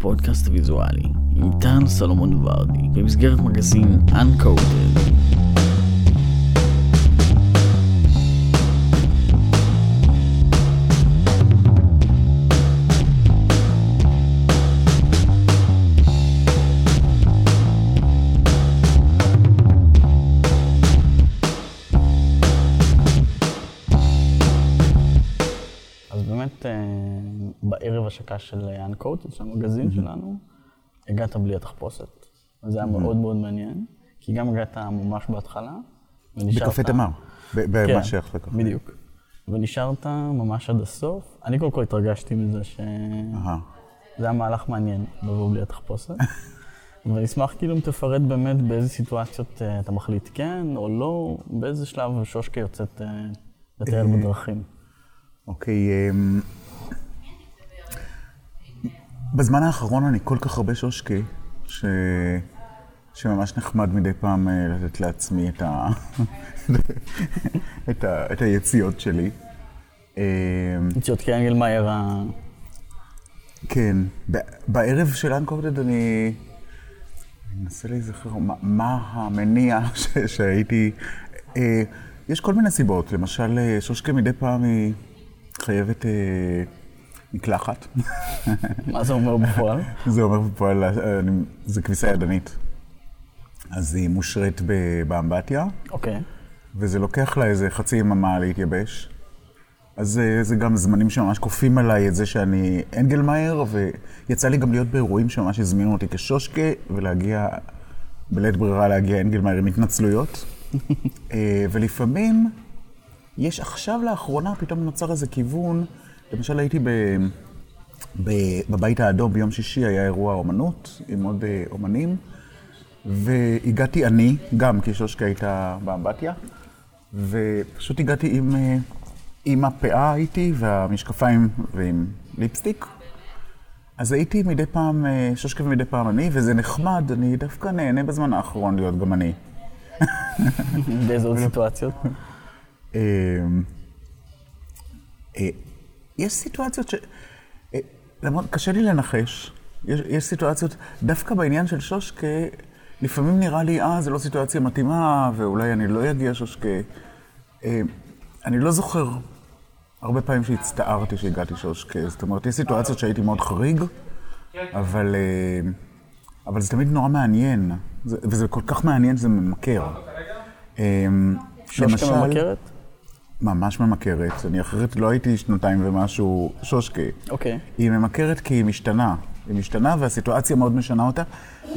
הפודקאסט הוויזואלי, עם טרן סלומון ורדי, במסגרת מגזין Uncoded. של Uncoded, של המגזין שלנו, הגעת בלי התחפושת. וזה היה מאוד מאוד מעניין, כי גם הגעת ממש בהתחלה, ונשארת... בקפה תמר, כן, במה שייך לקפה. בדיוק. ונשארת ממש עד הסוף. אני קודם כל התרגשתי מזה שזה אהה. היה מהלך מעניין לבוא בלי התחפושת. ואני אשמח כאילו אם תפרט באמת באיזה סיטואציות אה, אתה מחליט כן או לא, באיזה שלב שושקה יוצאת אה, לטייל אה, בדרכים. אוקיי, אמ, בזמן האחרון אני כל כך הרבה שושקה, ש... שממש נחמד מדי פעם אה, לתת לעצמי את, ה... את, ה... את היציאות שלי. אמ, יציאות כאנגלמאייר ה... כן, בערב של אנקורדד אני אני מנסה להיזכר מה, מה המניע ש... שהייתי... אה, יש כל מיני סיבות, למשל אה, שושקה מדי פעם היא חייבת מקלחת. מה זה אומר בפועל? זה אומר בפועל, אה, זה כביסה ידנית. אז היא מושרית באמבטיה, אוקיי. וזה לוקח לה איזה חצי יממה להתייבש. אז אה, זה גם זמנים שממש כופים עליי את זה שאני אנגלמאייר, ויצא לי גם להיות באירועים שממש הזמינו אותי כשושקה, ולהגיע, בלית ברירה להגיע אנגלמאייר עם התנצלויות. אה, ולפעמים, יש עכשיו לאחרונה, פתאום נוצר איזה כיוון, למשל הייתי ב... ב- בבית האדום ביום שישי היה אירוע אומנות עם עוד אה, אומנים, והגעתי אני, גם כי שושקה הייתה באמבטיה, ופשוט הגעתי עם, אה, עם הפאה הייתי והמשקפיים ועם ליפסטיק. אז הייתי מדי פעם אה, שושקה ומדי פעם אני, וזה נחמד, אני דווקא נהנה בזמן האחרון להיות גם אני. באיזה עוד סיטואציות? אה, אה, יש סיטואציות ש... אה, למרות, קשה לי לנחש. יש, יש סיטואציות, דווקא בעניין של שושקה, לפעמים נראה לי, אה, זו לא סיטואציה מתאימה, ואולי אני לא אגיע שושקה. אה, אני לא זוכר הרבה פעמים שהצטערתי שהגעתי שושקה. זאת אומרת, יש סיטואציות שהייתי מאוד חריג, אבל, אה, אבל זה תמיד נורא מעניין. זה, וזה כל כך מעניין שזה ממכר. אה, שושקה למשל- ממכרת? ממש ממכרת. אני אחרת לא הייתי שנתיים ומשהו שושקה. אוקיי. היא ממכרת כי היא משתנה. היא משתנה והסיטואציה מאוד משנה אותה,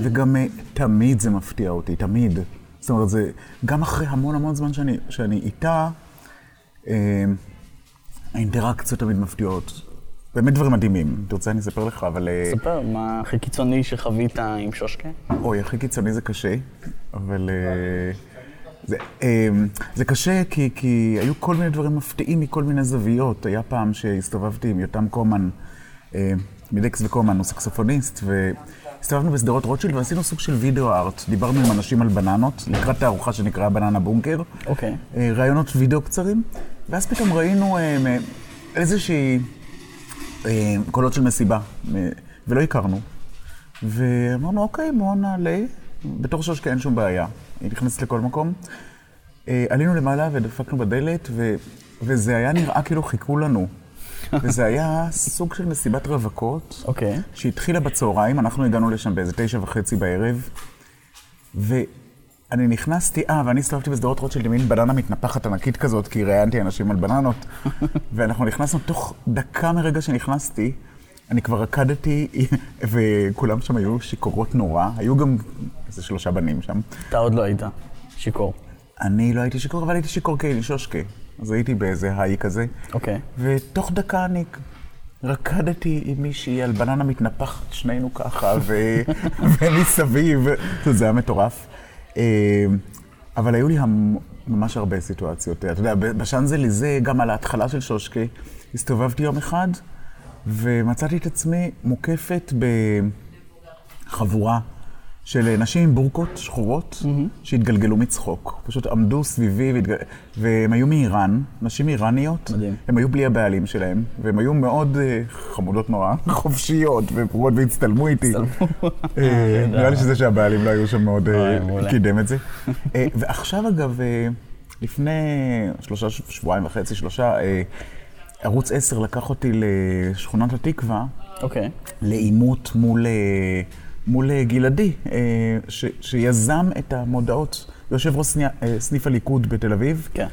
וגם אה, תמיד זה מפתיע אותי, תמיד. זאת אומרת, זה גם אחרי המון המון זמן שאני, שאני איתה, אה, האינטראקציות תמיד מפתיעות. באמת דברים מדהימים. תרצה אני אספר לך, אבל... אה, ספר, מה הכי קיצוני שחווית עם שושקה? אוי, הכי קיצוני זה קשה, אבל... אה, זה, אה, זה קשה כי, כי היו כל מיני דברים מפתיעים מכל מיני זוויות. היה פעם שהסתובבתי עם יותם קומן, מדקס וקומן, הוא סקסופוניסט, והסתובבנו בשדרות רוטשילד ועשינו סוג של וידאו ארט. דיברנו עם אנשים על בננות, לקראת תערוכה שנקראה בננה בונקר. אוקיי. אה, ראיונות וידאו קצרים, ואז פתאום ראינו אה, איזושהי אה, קולות של מסיבה, ולא הכרנו. ואמרנו, אוקיי, בואו נעלה. בתור שושקה אין שום בעיה. היא נכנסת לכל מקום. אה, עלינו למעלה ודפקנו בדלת, ו... וזה היה נראה כאילו חיכו לנו. וזה היה סוג של מסיבת רווקות. אוקיי. שהתחילה בצהריים, אנחנו הגענו לשם באיזה תשע וחצי בערב, ואני נכנסתי, אה, ואני הסתובבתי בשדרות רוטשילד עם מין בננה מתנפחת ענקית כזאת, כי ראיינתי אנשים על בננות, ואנחנו נכנסנו תוך דקה מרגע שנכנסתי, אני כבר רקדתי, וכולם שם היו שיכורות נורא, היו גם איזה שלושה בנים שם. אתה עוד לא היית שיכור. אני לא הייתי שיכור, אבל הייתי שיכור כאלי שושקה, אז הייתי באיזה היי כזה. אוקיי. ותוך דקה אני רקדתי עם מישהי על בננה מתנפחת, שנינו ככה, ו... ומסביב, זה היה מטורף. אה, אבל היו לי המ... ממש הרבה סיטואציות. אתה יודע, בשאנזליזה, גם על ההתחלה של שושקה, הסתובבתי יום אחד, ומצאתי את עצמי מוקפת בחבורה של נשים עם בורקות שחורות שהתגלגלו מצחוק. פשוט עמדו סביבי, והתג... והם היו מאיראן, נשים איראניות. מדהים. הם היו בלי הבעלים שלהם, והם היו מאוד אה, חמודות נורא, חופשיות וברורות, והצטלמו איתי. אה, נראה לי שזה שהבעלים לא היו שם מאוד אה, מעולה. קידם את זה. אה, ועכשיו אגב, אה, לפני שלושה, שבועיים וחצי, שלושה, אה, ערוץ 10 לקח אותי לשכונת התקווה, אוקיי. לעימות מול, אה, מול אה, גלעדי, אה, ש, שיזם את המודעות, יושב ראש סני- סניף הליכוד בתל אביב, כן.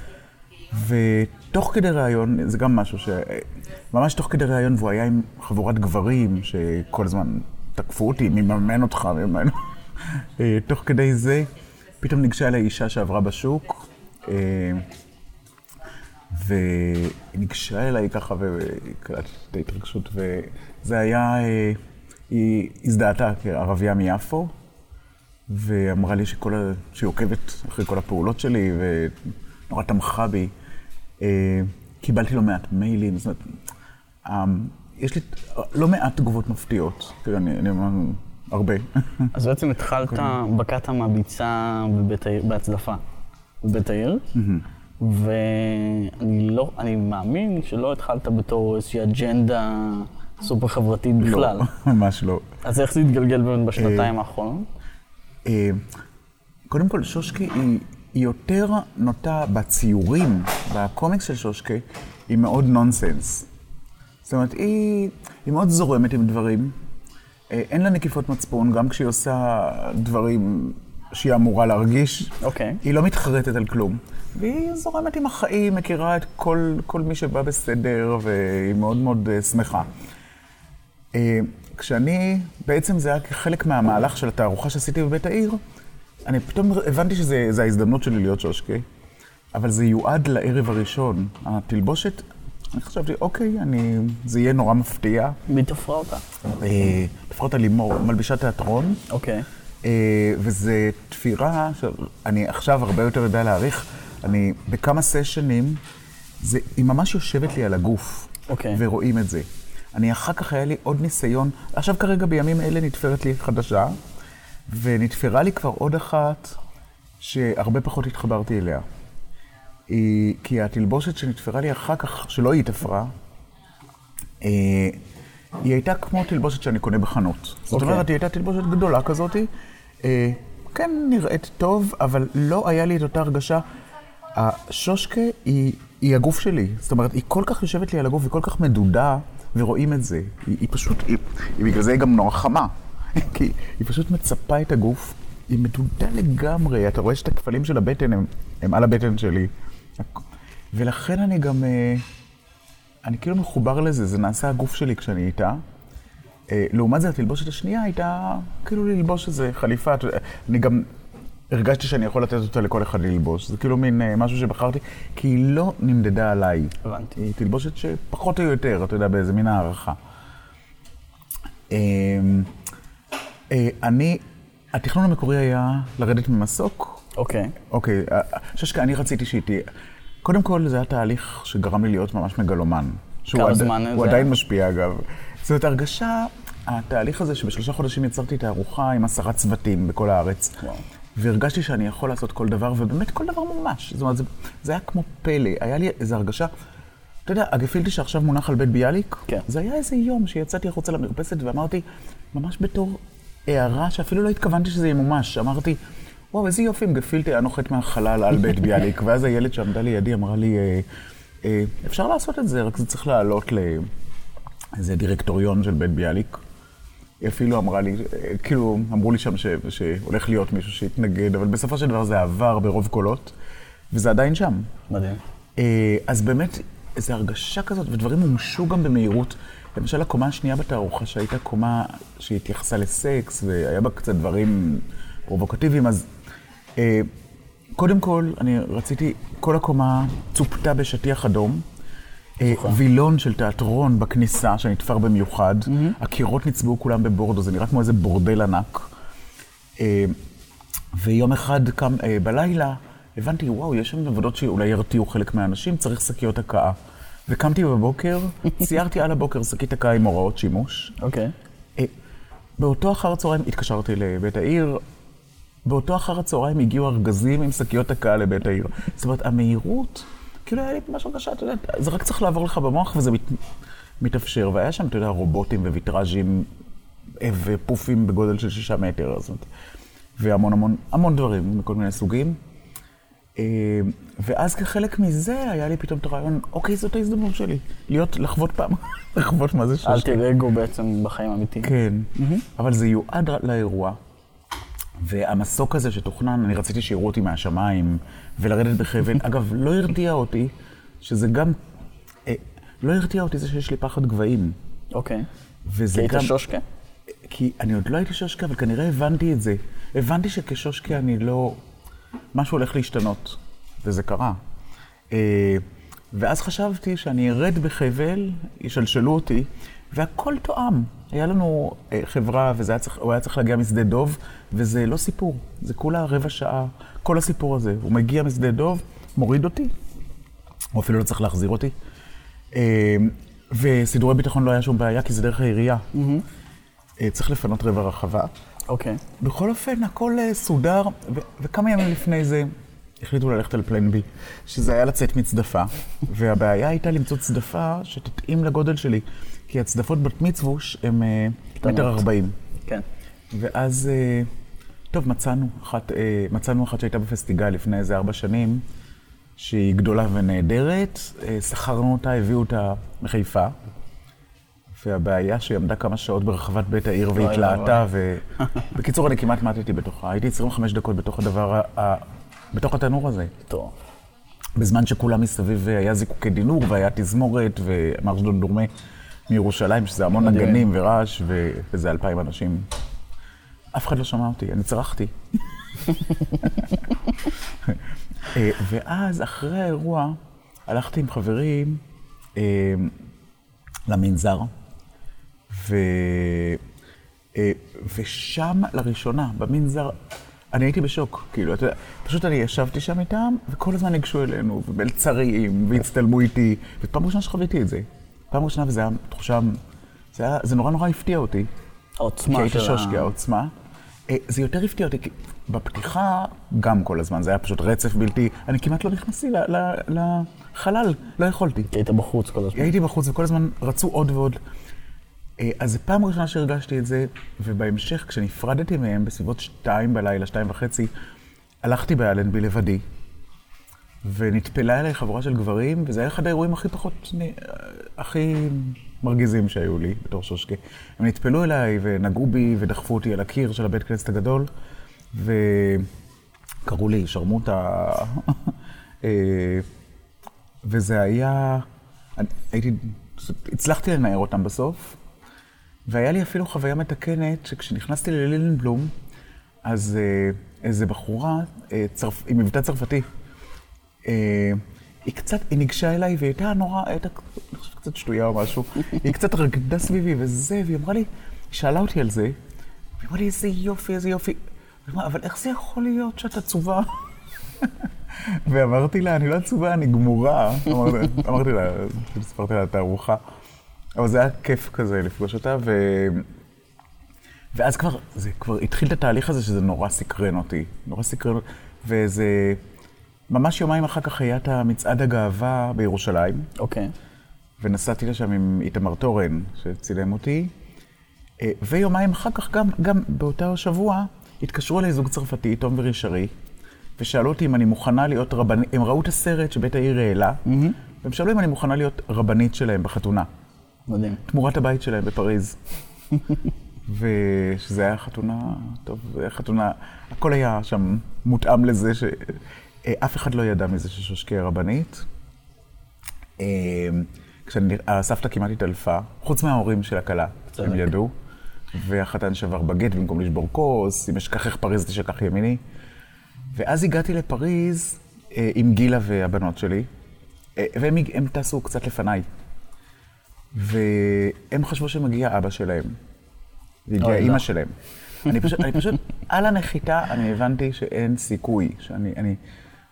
ותוך כדי ראיון, זה גם משהו ש... ממש תוך כדי ראיון, והוא היה עם חבורת גברים שכל הזמן תקפו אותי, מי מממן אותך, מי מממן... תוך כדי זה, פתאום ניגשה אליי אישה שעברה בשוק, אה, והיא ניגשה אליי ככה, וקלטתי את ההתרגשות, וזה היה... אה, היא הזדהתה כערבייה מיפו, ואמרה לי שכל ה... שהיא עוקבת אחרי כל הפעולות שלי, ונורא תמכה בי. אה, קיבלתי לא מעט מיילים, זאת אומרת, אה, יש לי לא מעט תגובות מפתיעות. תראה, אני אומר, הרבה. אז בעצם התחלת, בקעת מהביצה בהצלפה, בבית העיר, ואני לא, אני מאמין שלא התחלת בתור איזושהי אג'נדה סופר חברתית בכלל. לא, ממש לא. אז איך זה התגלגל באמת בשנתיים האחרונות? אה, קודם כל, שושקה היא, יותר נוטה בציורים, בקומיקס של שושקה, היא מאוד נונסנס. זאת אומרת, היא, היא מאוד זורמת עם דברים. אה, אין לה נקיפות מצפון, גם כשהיא עושה דברים שהיא אמורה להרגיש. אוקיי. היא לא מתחרטת על כלום. והיא זורמת עם החיים, מכירה את כל, כל מי שבא בסדר, והיא מאוד מאוד uh, שמחה. Uh, כשאני, בעצם זה היה חלק מהמהלך של התערוכה שעשיתי בבית העיר, אני פתאום הבנתי שזה ההזדמנות שלי להיות שושקה, אבל זה יועד לערב הראשון. התלבושת, אני חשבתי, אוקיי, אני, זה יהיה נורא מפתיע. מי תפרה אותה? אה, תפרה אותה לימור, מלבישת תיאטרון. אוקיי. אה, וזה תפירה שאני עכשיו הרבה יותר יודע להעריך. אני בכמה סשנים, זה, היא ממש יושבת לי על הגוף. אוקיי. ורואים את זה. אני אחר כך היה לי עוד ניסיון, עכשיו כרגע בימים אלה נתפרת לי חדשה, ונתפרה לי כבר עוד אחת שהרבה פחות התחברתי אליה. היא, כי התלבושת שנתפרה לי אחר כך, שלא היא תפרה, אה, היא הייתה כמו תלבושת שאני קונה בחנות. זאת אוקיי. אומרת, היא הייתה תלבושת גדולה כזאת, אה, כן נראית טוב, אבל לא היה לי את אותה הרגשה. השושקה היא, היא הגוף שלי. זאת אומרת, היא כל כך יושבת לי על הגוף, היא כל כך מדודה, ורואים את זה. היא, היא פשוט, היא, היא בגלל זה היא גם נורא חמה. כי היא פשוט מצפה את הגוף, היא מדודה לגמרי. אתה רואה שאת הכפלים של הבטן הם, הם על הבטן שלי. ולכן אני גם, אה, אני כאילו מחובר לזה, זה נעשה הגוף שלי כשאני איתה. אה, לעומת זה, התלבושת השנייה הייתה כאילו ללבוש איזה חליפה. אני גם הרגשתי שאני יכול לתת אותה לכל אחד ללבוש. זה כאילו מין אה, משהו שבחרתי, כי היא לא נמדדה עליי. הבנתי. היא תלבושת שפחות או יותר, אתה יודע, באיזה מין הערכה. אה, אה, אני, התכנון המקורי היה לרדת ממסוק. אוקיי. אוקיי, אה, אני רציתי שהיא תהיה... קודם כל, זה היה תהליך שגרם לי להיות ממש מגלומן. שהוא כמה עד- זמן הוא זה עדיין היה? משפיע, אגב. זאת אומרת, הרגשה, התהליך הזה שבשלושה חודשים יצרתי את הארוחה עם עשרה צוותים בכל הארץ. וואו. והרגשתי שאני יכול לעשות כל דבר, ובאמת כל דבר מומש. זאת אומרת, זה, זה היה כמו פלא. היה לי איזו הרגשה... אתה יודע, הגפילטי שעכשיו מונח על בית ביאליק, כן. זה היה איזה יום שיצאתי החוצה למרפסת ואמרתי, ממש בתור הערה שאפילו לא התכוונתי שזה ימומש, אמרתי, וואו, איזה יופי אם גפילטי היה נוחת מהחלל על בית ביאליק, ואז הילד שעמדה לידי אמרה לי, אה, אה, אפשר לעשות את זה, רק זה צריך לעלות לאיזה דירקטוריון של בית ביאליק. היא אפילו אמרה לי, אה, כאילו, אמרו לי שם ש, שהולך להיות מישהו שיתנגד, אבל בסופו של דבר זה עבר ברוב קולות, וזה עדיין שם. מדהים. אה, אז באמת, איזו הרגשה כזאת, ודברים מומשו גם במהירות. למשל, הקומה השנייה בתערוכה, שהייתה קומה שהתייחסה לסקס, והיה בה קצת דברים פרובוקטיביים, אז אה, קודם כל, אני רציתי, כל הקומה צופתה בשטיח אדום. אה, וילון של תיאטרון בכניסה, שנתפר במיוחד. הקירות נצבעו כולם בבורדו, זה נראה כמו איזה בורדל ענק. אה, ויום אחד קם אה, בלילה, הבנתי, וואו, יש שם עבודות שאולי ירתיעו חלק מהאנשים, צריך שקיות הקאה. וקמתי בבוקר, ציירתי על הבוקר שקית הקאה עם הוראות שימוש. אוקיי. אה, באותו אחר הצהריים התקשרתי לבית העיר, באותו אחר הצהריים הגיעו ארגזים עם שקיות הקהל לבית העיר. זאת אומרת, המהירות, כאילו היה לי משהו קשה, אתה יודע, זה רק צריך לעבור לך במוח וזה מת, מתאפשר. והיה שם, אתה יודע, רובוטים וויטראז'ים אה, ופופים בגודל של שישה מטר, זאת אומרת, והמון המון, המון דברים מכל מיני סוגים. אה, ואז כחלק מזה היה לי פתאום את הרעיון, אוקיי, זאת ההזדמנות שלי, להיות, לחוות פעם, לחוות מה זה שושקה. אלטר אגו בעצם בחיים אמיתיים. כן, אבל זה יועד לאירוע. והמסוק הזה שתוכנן, אני רציתי שיראו אותי מהשמיים ולרדת בחבל. אגב, לא הרתיע אותי, שזה גם... אה, לא הרתיע אותי זה שיש לי פחד גבהים. אוקיי. וזה כי היית גם... שושקה? כי אני עוד לא הייתי שושקה, אבל כנראה הבנתי את זה. הבנתי שכשושקה אני לא... משהו הולך להשתנות, וזה קרה. אה, ואז חשבתי שאני ארד בחבל, ישלשלו אותי, והכל תואם. היה לנו אה, חברה, והוא היה, צריך, היה צריך להגיע משדה דוב, וזה לא סיפור, זה כולה רבע שעה, כל הסיפור הזה. הוא מגיע משדה דוב, מוריד אותי, הוא אפילו לא צריך להחזיר אותי. אה, וסידורי ביטחון לא היה שום בעיה, כי זה דרך העירייה. אה, צריך לפנות רבע רחבה. אוקיי. בכל אופן, הכל אה, סודר, ו- וכמה ימים לפני זה החליטו ללכת על פלן בי, שזה היה לצאת מצדפה, והבעיה הייתה למצוא צדפה שתתאים לגודל שלי, כי הצדפות בת מצווש הן אה. מטר ארבעים. כן. ואז, אה, טוב, מצאנו אחת, אה, מצאנו אחת שהייתה בפסטיגל לפני איזה ארבע שנים, שהיא גדולה ונהדרת, שכרנו אותה, הביאו אותה מחיפה. והבעיה שהיא עמדה כמה שעות ברחבת בית העיר והתלהטה, ובקיצור, אני כמעט מתתי בתוכה. הייתי 25 דקות בתוך הדבר, ה- בתוך התנור הזה. טוב. בזמן שכולם מסביב היה זיקוקי דינור, והיה תזמורת, ומרש דון דורמה מירושלים, שזה המון. נגנים ורעש, וזה אלפיים אנשים. אף אחד לא שמע אותי, אני צרחתי. אה, ואז, אחרי האירוע, הלכתי עם חברים אה, למנזר, ו... אה, ושם לראשונה, במנזר, אני הייתי בשוק, כאילו, אתה יודע, פשוט אני ישבתי שם איתם, וכל הזמן ניגשו אלינו, ומלצרים, והצטלמו איתי, ופעם ראשונה שחוויתי את זה. פעם ראשונה, וזה היה תחושה, זה, היה, זה נורא נורא הפתיע אותי. כי העוצמה הייתי של ה... שושקי, העוצמה. אה, זה יותר הפתיע אותי, כי בפתיחה, גם כל הזמן, זה היה פשוט רצף בלתי, אני כמעט לא נכנסתי לחלל, לא יכולתי. כי היית בחוץ כל הזמן. הייתי בחוץ וכל הזמן רצו עוד ועוד. אה, אז זו פעם ראשונה שהרגשתי את זה, ובהמשך, כשנפרדתי מהם בסביבות שתיים בלילה, שתיים וחצי, הלכתי באלנבי לבדי, ונטפלה אליי חבורה של גברים, וזה היה אחד האירועים הכי פחות, אה, הכי מרגיזים שהיו לי בתור שושקה. הם נטפלו אליי ונגעו בי ודחפו אותי על הקיר של הבית כנסת הגדול, וקראו לי שרמוטה. אה, וזה היה, הייתי, הצלחתי לנער אותם בסוף, והיה לי אפילו חוויה מתקנת, שכשנכנסתי ללילנבלום, אז אה, איזה בחורה צרפ, עם מבטא צרפתי, היא קצת, היא ניגשה אליי והיא הייתה נורא, הייתה, אני חושב, קצת שטויה או משהו, היא קצת רקדה סביבי וזה, והיא אמרה לי, היא שאלה אותי על זה, והיא אמרה לי, איזה יופי, איזה יופי. היא אמרה, אבל איך זה יכול להיות שאת עצובה? ואמרתי לה, אני לא עצובה, אני גמורה. אמרתי, אמרתי לה, סיפרתי לה את הארוחה. אבל זה היה כיף כזה לפגוש אותה, ו... ואז כבר, זה כבר התחיל את התהליך הזה שזה נורא סקרן אותי. נורא סקרן אותי. וזה... ממש יומיים אחר כך היה את המצעד הגאווה בירושלים, אוקיי. ונסעתי לשם עם איתמר תורן, שצילם אותי. אה, ויומיים אחר כך, גם, גם באותו שבוע, התקשרו אליי זוג צרפתי, תום ורישרי, ושאלו אותי אם אני מוכנה להיות רבנית, הם ראו את הסרט שבית העיר העלה, והם שאלו אם אני מוכנה להיות רבנית שלהם בחתונה, מדהים. תמורת הבית שלהם בפריז. ושזה היה חתונה, טוב, זה היה חתונה, הכל היה שם מותאם לזה שאף אחד לא ידע מזה ששושקי רבנית. אה, כשהסבתא כמעט התעלפה, חוץ מההורים של הכלה. הם ידעו. והחתן שבר בגט במקום לשבור כוס, אם אשכחך פריז תשכח ימיני. ואז הגעתי לפריז אה, עם גילה והבנות שלי, אה, והם טסו קצת לפניי. והם חשבו שמגיע אבא שלהם. והגיעה אימא לא. שלהם. אני פשוט, אני פשוט, על הנחיתה אני הבנתי שאין סיכוי, שאני אני,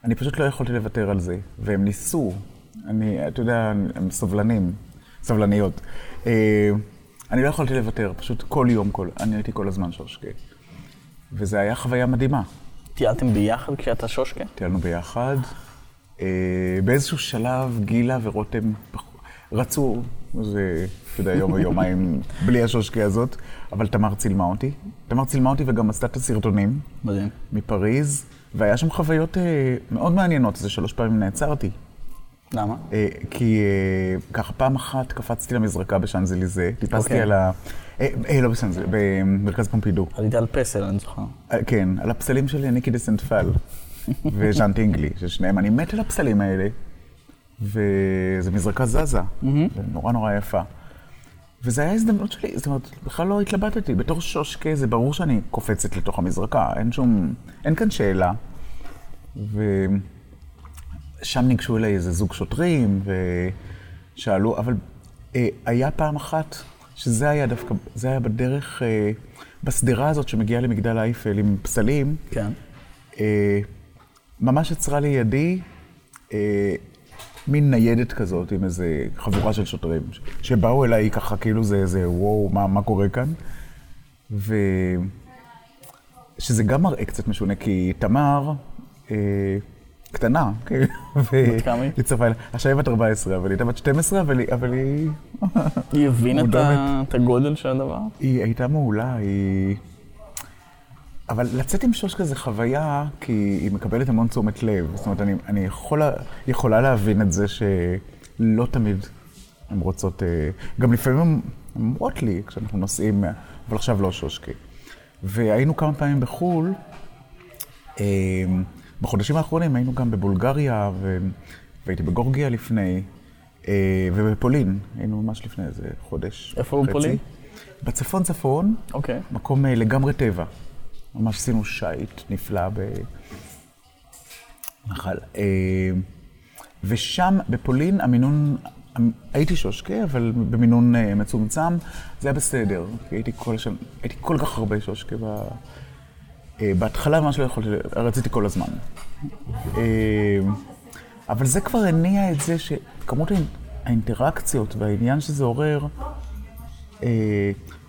אני פשוט לא יכולתי לוותר על זה. והם ניסו, אני, אתה יודע, הם סובלנים, סבלניות. אה, אני לא יכולתי לוותר, פשוט כל יום, כל, אני הייתי כל הזמן שושקה. וזו הייתה חוויה מדהימה. טיילתם ביחד כשאתה שושקה? טיילנו ביחד. אה, באיזשהו שלב גילה ורותם רצו, זה, אתה יודע, יום או יומיים בלי השושקה הזאת, אבל תמר צילמה אותי. תמר צילמה אותי וגם עשתה את הסרטונים מדהים. מפריז, והיה שם חוויות אה, מאוד מעניינות, זה שלוש פעמים נעצרתי. למה? אה, כי אה, ככה פעם אחת קפצתי למזרקה בשאנזליזה, טיפסתי אוקיי. על ה... אה, אה, לא בשאנזליזה, במרכז פומפידו. עלית על פסל, אני זוכר. אה, כן, על הפסלים של ניקי דה סנטפל וז'אן טינגלי, ששניהם, אני מת על הפסלים האלה, וזו מזרקה זזה, נורא נורא יפה. וזו הייתה הזדמנות שלי, זאת אומרת, בכלל לא התלבטתי. בתור שושקה זה ברור שאני קופצת לתוך המזרקה, אין שום, אין כאן שאלה. ושם ניגשו אליי איזה זוג שוטרים, ושאלו, אבל אה, היה פעם אחת, שזה היה דווקא, זה היה בדרך, אה, בשדרה הזאת שמגיעה למגדל אייפל עם פסלים, כן. אה, ממש עצרה לידי אה, מין ניידת כזאת עם איזה חבורה של שוטרים, שבאו אליי ככה כאילו זה איזה וואו, מה, מה קורה כאן? ו... שזה גם מראה קצת משונה, כי תמר אה, קטנה, כאילו, בת כמה היא? הצטרפה אליי. עכשיו היא בת 14, אבל היא הייתה בת 12, אבל היא... אבל היא... היא הבינה את. את הגודל של הדבר? היא הייתה מעולה, היא... אבל לצאת עם שושקה זה חוויה, כי היא מקבלת המון תשומת לב. זאת אומרת, אני, אני יכולה, יכולה להבין את זה שלא תמיד הן רוצות... אה, גם לפעמים הן אומרות לי, כשאנחנו נוסעים, אבל עכשיו לא שושקה. והיינו כמה פעמים בחו"ל, אה, בחודשים האחרונים היינו גם בבולגריה, ו... והייתי בגורגיה לפני, אה, ובפולין, היינו ממש לפני איזה חודש. איפה. בפולין? בצפון צפון, אוקיי. מקום לגמרי טבע. ממש עשינו שיט נפלא בנחל. אה, ושם, בפולין, המינון, הייתי שושקה, אבל במינון אה, מצומצם, זה היה בסדר. כי הייתי כל, השם, הייתי כל כך הרבה שושקה ב... אה, בהתחלה ממש לא יכולתי, רציתי כל הזמן. אבל זה כבר הניע את זה שכמות האינ- האינטראקציות והעניין שזה עורר,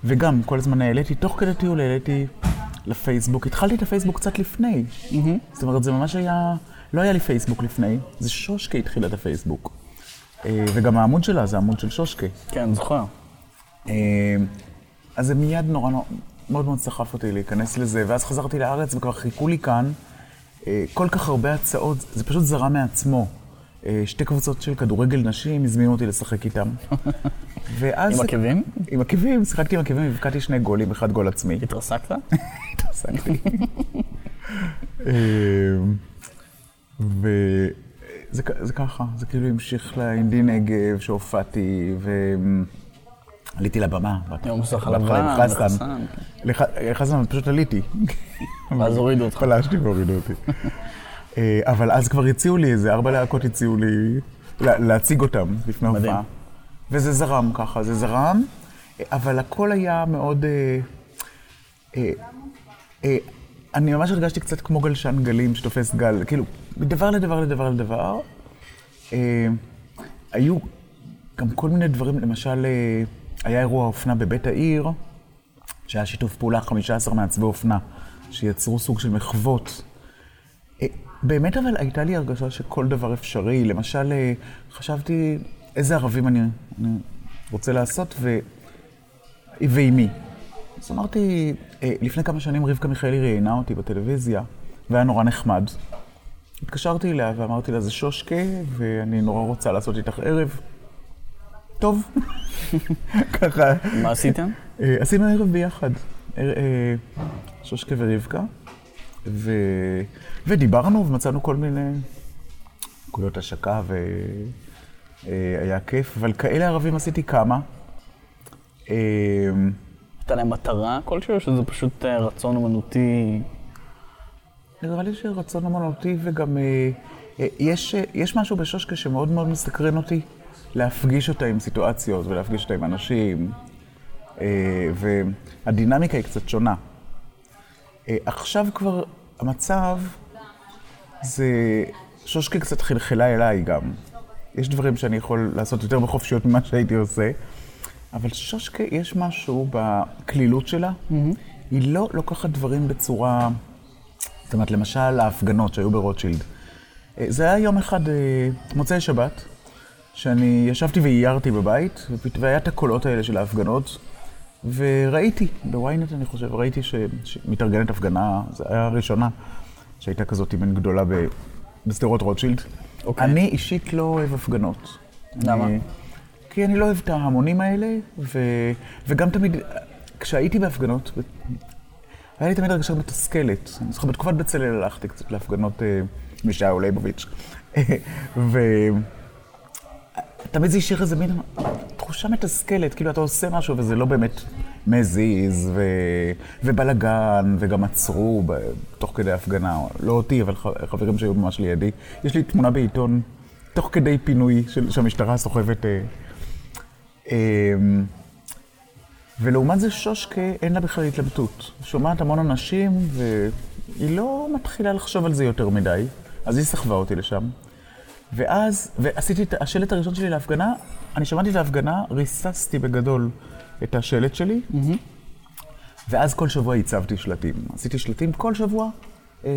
וגם כל הזמן העליתי, תוך כדי טיול העליתי לפייסבוק. התחלתי את הפייסבוק קצת לפני. זאת אומרת, זה ממש היה, לא היה לי פייסבוק לפני, זה שושקה התחילה את הפייסבוק. אה, וגם העמוד שלה זה עמוד של שושקה. כן, זוכר. אה, אז זה מיד נורא נורא, מאוד מאוד סחף אותי להיכנס לזה, ואז חזרתי לארץ וכבר חיכו לי כאן אה, כל כך הרבה הצעות, זה פשוט זרם מעצמו. שתי קבוצות של כדורגל נשים הזמינו אותי לשחק איתם. ואז... עם עקבים? עם עקבים, שיחקתי עם עקבים והבקעתי שני גולים, אחד גול עצמי. התרסקת? התעסקתי. אה, וזה ככה, זה כאילו המשיך לאינדי נגב שהופעתי, ועליתי לבמה. יום מסך בהתחלה לבן, עם חסן. וחסן, לח- חסן, פשוט עליתי. ואז הורידו אותך. פלשתי והורידו אותי. אה, אבל אז כבר הציעו לי, איזה ארבע להקות הציעו לי לה- להציג אותם לפני. הופעה. וזה זרם ככה, זה זרם, אבל הכל היה מאוד... אה, אה, אה, אני ממש הרגשתי קצת כמו גלשן גלים שתופס גל, כאילו, מדבר לדבר לדבר לדבר. אה, היו גם כל מיני דברים, למשל, אה, היה אירוע אופנה בבית העיר, שהיה שיתוף פעולה 15 מעצבי אופנה, שיצרו סוג של מחוות. אה, באמת אבל הייתה לי הרגשה שכל דבר אפשרי. למשל, אה, חשבתי איזה ערבים אני, אני רוצה לעשות ו... ועם מי. אז אמרתי, אה, לפני כמה שנים רבקה מיכאלי ראיינה אותי בטלוויזיה, והיה נורא נחמד. התקשרתי אליה ואמרתי לה, זה שושקה, ואני נורא רוצה לעשות איתך ערב. טוב. ככה. מה עשיתם? אה, עשינו ערב ביחד, אה, שושקה ורבקה, ו... ודיברנו ומצאנו כל מיני נקודות השקה, והיה כיף, אבל כאלה ערבים עשיתי כמה. אה, הייתה להם מטרה כלשהי, או שזה פשוט אה, רצון אומנותי? נראה לי שרצון אמנותי וגם אה, אה, יש, אה, יש משהו בשושקה שמאוד מאוד מסתקרן אותי, להפגיש אותה עם סיטואציות ולהפגיש אותה עם אנשים, אה, והדינמיקה היא קצת שונה. אה, עכשיו כבר המצב זה, שושקה קצת חלחלה אליי גם. יש דברים שאני יכול לעשות יותר בחופשיות ממה שהייתי עושה, אבל שושקה, יש משהו בקלילות שלה. היא לא לוקחת דברים בצורה... זאת אומרת, למשל, ההפגנות שהיו ברוטשילד. אה, זה היה יום אחד, אה, מוצאי שבת, שאני ישבתי ועיירתי בבית, והיה את הקולות האלה של ההפגנות, וראיתי, בוויינט אני חושב, ראיתי ש- שמתארגנת הפגנה, זו הייתה הראשונה שהייתה כזאת מין גדולה ב- בשדרות רוטשילד. אוקיי. אני אישית לא אוהב הפגנות. למה? אני- כי אני לא אוהב את ההמונים האלה, ו... וגם תמיד, כשהייתי בהפגנות, היה לי תמיד הרגשה מתסכלת. אני זוכר, בתקופת בצלאל הלכתי קצת להפגנות אה, מישעיהו ליבוביץ', ותמיד זה השאיר איזה מין תחושה מתסכלת, כאילו אתה עושה משהו וזה לא באמת מזיז, ו... ובלאגן, וגם עצרו ב... תוך כדי הפגנה, לא אותי, אבל ח- חברים שהיו ממש לידי. יש לי תמונה בעיתון, תוך כדי פינוי של... שהמשטרה סוחבת... אה, אה, ולעומת זה שושקה אין לה בכלל התלבטות. שומעת המון אנשים, והיא לא מתחילה לחשוב על זה יותר מדי, אז היא סחבה אותי לשם. ואז, ועשיתי את השלט הראשון שלי להפגנה, אני שמעתי את ההפגנה, ריססתי בגדול את השלט שלי, ואז כל שבוע הצבתי שלטים. עשיתי שלטים כל שבוע, אה,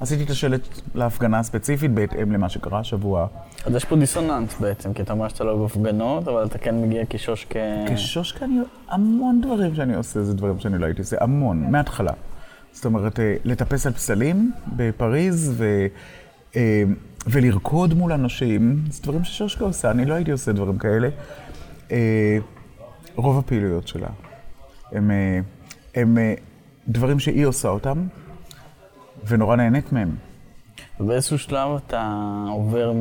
עשיתי את השלט להפגנה הספציפית בהתאם למה שקרה השבוע. אז יש פה דיסוננס בעצם, כי אתה אומר שאתה לא אוהב הפגנות, אבל אתה כן מגיע כשוש כ... כשושקה אני, המון דברים שאני עושה זה דברים שאני לא הייתי עושה, המון, מההתחלה. זאת אומרת, אה, לטפס על פסלים בפריז ו, אה, ולרקוד מול אנשים, זה דברים ששושקה עושה, אני לא הייתי עושה דברים כאלה. אה, רוב הפעילויות שלה הם, אה, הם אה, דברים שהיא עושה אותם, ונורא נהנית מהם. ובאיזשהו שלב אתה עובר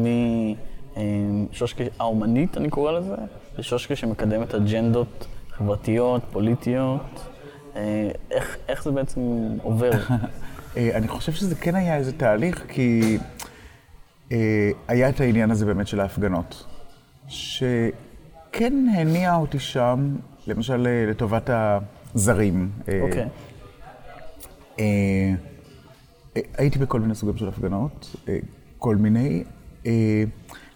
משושקה האומנית, אני קורא לזה, לשושקה שמקדמת אג'נדות חברתיות, פוליטיות. אה, איך, איך זה בעצם עובר? אה, אני חושב שזה כן היה איזה תהליך, כי אה, היה את העניין הזה באמת של ההפגנות, שכן הניע אותי שם, למשל אה, לטובת הזרים. אה, אוקיי. אה, אה, הייתי בכל מיני סוגים של הפגנות, אה, כל מיני. אה,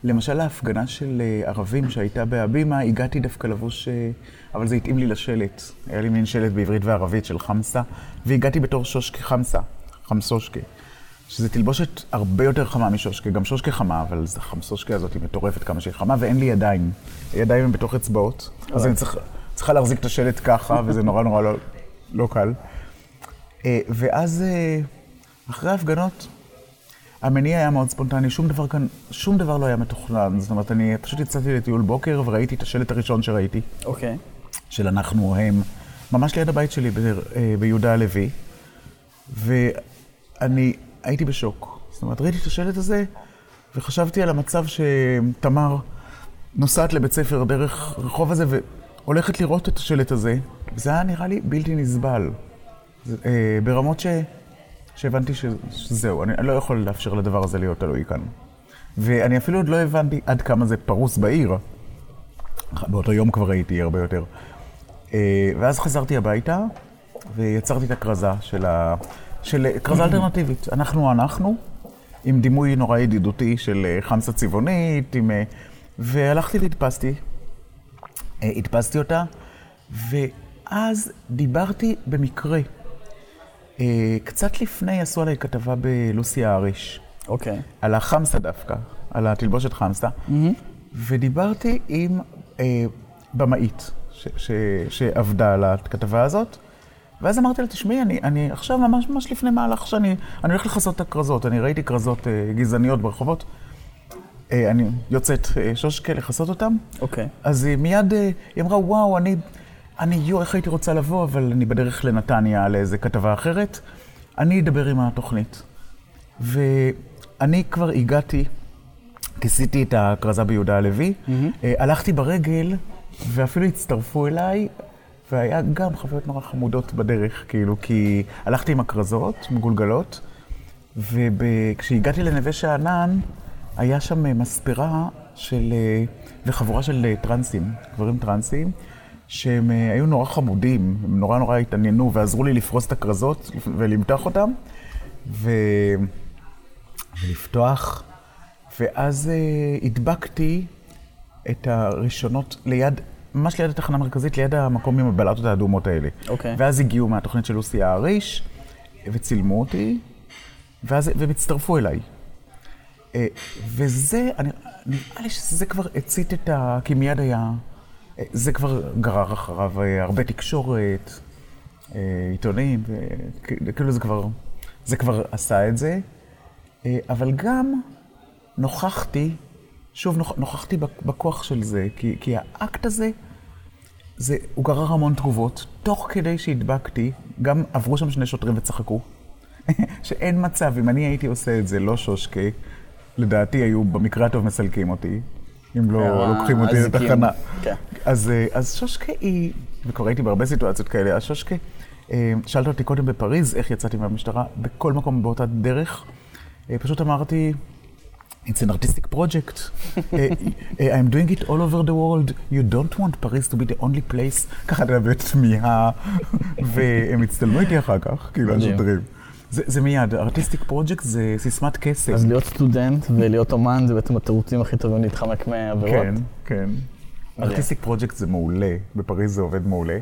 למשל ההפגנה של אה, ערבים שהייתה בהבימה, הגעתי דווקא לבוש, אה, אבל זה התאים לי לשלט. היה לי מין שלט בעברית וערבית של חמסה, והגעתי בתור שושקה חמסה, חמסושקה. שזה תלבושת הרבה יותר חמה משושקה, גם שושקה חמה, אבל זה חמסושקה הזאת היא מטורפת כמה שהיא חמה, ואין לי ידיים. הידיים הן בתוך אצבעות, אז אני צריך, צריכה להחזיק את השלט ככה, וזה נורא נורא לא, לא קל. אה, ואז אה, אחרי ההפגנות, המניע היה מאוד ספונטני, שום דבר כאן, שום דבר לא היה מתוכנן. זאת אומרת, אני פשוט יצאתי לטיול בוקר וראיתי את השלט הראשון שראיתי, אוקיי. של אנחנו הם, ממש ליד הבית שלי אה, ביהודה הלוי, ואני הייתי בשוק. זאת אומרת, ראיתי את השלט הזה, וחשבתי על המצב שתמר נוסעת לבית ספר דרך הרחוב הזה, והולכת לראות את השלט הזה, וזה היה נראה לי בלתי נסבל. זה, אה, ברמות ש... שהבנתי ש... שזהו, אני, לא יכול לאפשר לדבר הזה להיות תלוי כאן. ואני אפילו עוד לא הבנתי עד כמה זה פרוס בעיר. באותו יום כבר הייתי הרבה יותר. אה, ואז חזרתי הביתה, ויצרתי את הכרזה של ה... של כרזה אלטרנטיבית. אנחנו אנחנו, עם דימוי נורא ידידותי של אה, חמסה צבעונית, עם... אה, והלכתי והדפסתי. אה, הדפסתי אותה, ואז דיברתי במקרה. קצת לפני עשו עליי כתבה בלוסי האריש, אוקיי. על החמסה דווקא, על התלבושת חמסה, ודיברתי עם אה, במאית ש- ש- שעבדה על הכתבה הזאת, ואז אמרתי לה, תשמעי, אני, אני עכשיו ממש ממש לפני מהלך שאני אני הולך לכסות את הכרזות, אני ראיתי כרזות אה, גזעניות ברחובות, אה, אני יוצאת אה, שושקה לכסות אותן, אוקיי. אז היא מיד, אה, היא אמרה, וואו, אני, אני, יו, איך הייתי רוצה לבוא, אבל אני בדרך לנתניה לאיזה כתבה אחרת. אני אדבר עם התוכנית. ואני כבר הגעתי, כיסיתי את הכרזה ביהודה הלוי, אה, הלכתי ברגל, ואפילו הצטרפו אליי, והיה גם חוויות נורא חמודות בדרך, כאילו, כי הלכתי עם הכרזות מגולגלות, וכשהגעתי לנווה שאנן, היה שם אה, מספרה של, אה, וחבורה של אה, טרנסים, גברים טרנסים, שהם היו נורא חמודים, הם נורא נורא התעניינו ועזרו לי לפרוס את הכרזות ולמתוח אותם, ו... ולפתוח, ואז הדבקתי את הראשונות ליד ממש ליד התחנה המרכזית, ליד המקום עם הבלטות האדומות האלה. אוקיי. ואז הגיעו מהתוכנית של לוסי האריש, וצילמו אותי, ואז, והם הצטרפו אליי. אה, וזה, אני- נראה לי שזה כבר הצית את ה... כי מיד היה... אה, זה כבר גרר אחריו אה, הרבה תקשורת, עיתונים, וכאילו זה כבר... זה כבר עשה את זה. אבל גם נוכחתי, שוב נוכ, נוכחתי בכ- בכוח של זה, כי, כי האקט הזה, זה, הוא גרר המון תגובות. תוך כדי שהדבקתי, גם עברו שם שני שוטרים וצחקו. שאין מצב, אם אני הייתי עושה את זה, לא שושקה, לדעתי היו במקרה הטוב מסלקים אותי, אם לא אה, לוקחים אותי. לתחנה. כן. אז, אה, אז שושקה היא, וכבר הייתי בהרבה סיטואציות כאלה, אז שושקה, אה, שאלת אותי קודם בפריז, איך יצאתי מהמשטרה, בכל מקום באותה דרך, פשוט אמרתי, It's an artistic project. uh, uh, I'm doing it all over the world. You don't want Paris to be the only place. ככה אתה יודע, בתמיהה, והם הצטלמו איתי אחר כך, כאילו. השוטרים. זה, זה מיד, artistic project זה סיסמת קסם. אז להיות סטודנט ולהיות אומן זה בעצם התירוצים הכי טובים להתחמק מעבירות. כן, כן. ארטיסטיק פרויקט זה מעולה, בפריז זה עובד מעולה.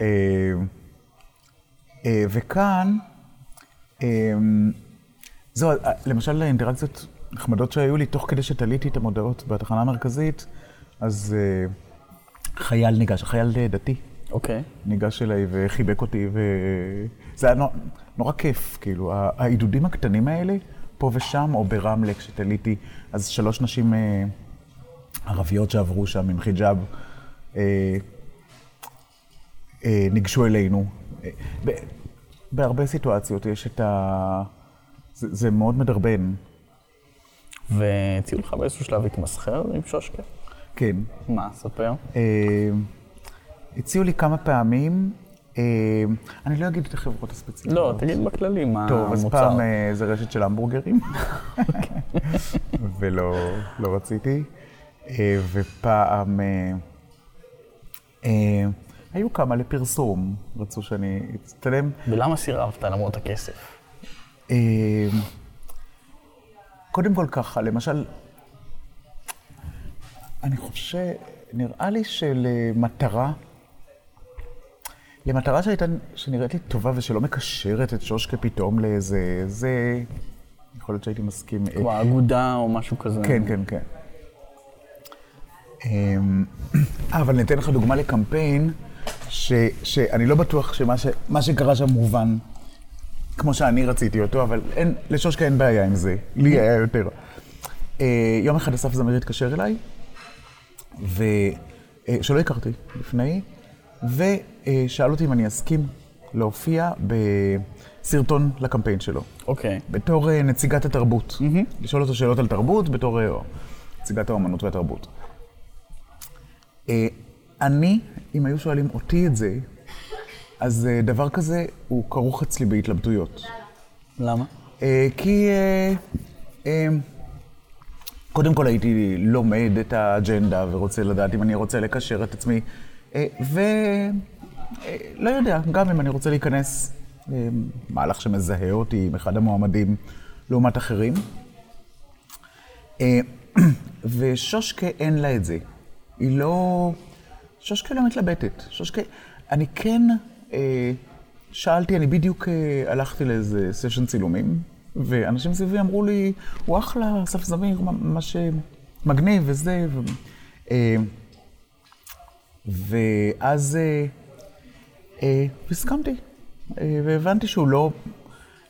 אה, אה, וכאן, אה, זהו, אה, למשל האינטראקציות נחמדות שהיו לי, תוך כדי שתליתי את המודעות בתחנה המרכזית, אז אה, חייל ניגש, חייל דתי, אוקיי. ניגש אליי וחיבק אותי, וזה היה נורא, נורא כיף, כאילו, העידודים הקטנים האלה, פה ושם, או ברמלה כשתליתי, אז שלוש נשים אה, ערביות שעברו שם עם חיג'אב, אה, אה, ניגשו אלינו. אה, ב, בהרבה סיטואציות יש את ה... זה, זה מאוד מדרבן, והציעו לך באיזשהו שלב להתמסחר עם שושקה? כן. מה, ספר. אה, הציעו לי כמה פעמים, אה, אני לא אגיד את החברות הספציפיות. לא, תגיד בכללי מה טוב, אז המוצר. פעם אה, זה רשת של המבורגרים, ולא לא רציתי. ופעם היו כמה לפרסום, רצו שאני אצטלם. ולמה סירבת למרות הכסף? קודם כל ככה, למשל, אני חושב, נראה לי שלמטרה, למטרה שהייתה, שנראית לי טובה ושלא מקשרת את שושקה פתאום לאיזה, זה, יכול להיות שהייתי מסכים. אה, כמו אגודה או משהו כזה. כן, כן, כן. אמ, אבל ניתן לך דוגמה לקמפיין, ש, שאני לא בטוח שמה ש, שקרה שם מובן כמו שאני רציתי אותו, אבל אין, לשושקה אין בעיה עם זה, לי היה יותר. אה, יום אחד אסף זמיר התקשר אליי, ו... אה, שלא הכרתי לפני, ושאל אותי אם אני אסכים להופיע בסרטון לקמפיין שלו. אוקיי. בתור אה, נציגת התרבות. לשאול אותו שאלות על תרבות בתור אה, נציגת האומנות והתרבות. אה, אני, אם היו שואלים אותי את זה, אז אה, דבר כזה הוא כרוך אצלי בהתלבטויות. למה? אה, כי אה, אה, קודם כל הייתי לומד את האג'נדה ורוצה לדעת אם אני רוצה לקשר את עצמי, ולא יודע, גם אם אני רוצה להיכנס אה, מהלך שמזהה אותי עם אחד המועמדים לעומת אחרים. ושושקה אין לה את זה. היא לא... שושקה לא מתלבטת. שושקה... אני כן שאלתי, אני בדיוק אה, הלכתי לאיזה סשן צילומים, ואנשים סביבי אמרו לי, הוא אחלה, אסף זמיר, ממש מגניב וזה. ו... אה, ואז אה, אה, הסכמתי, אה, והבנתי שהוא לא...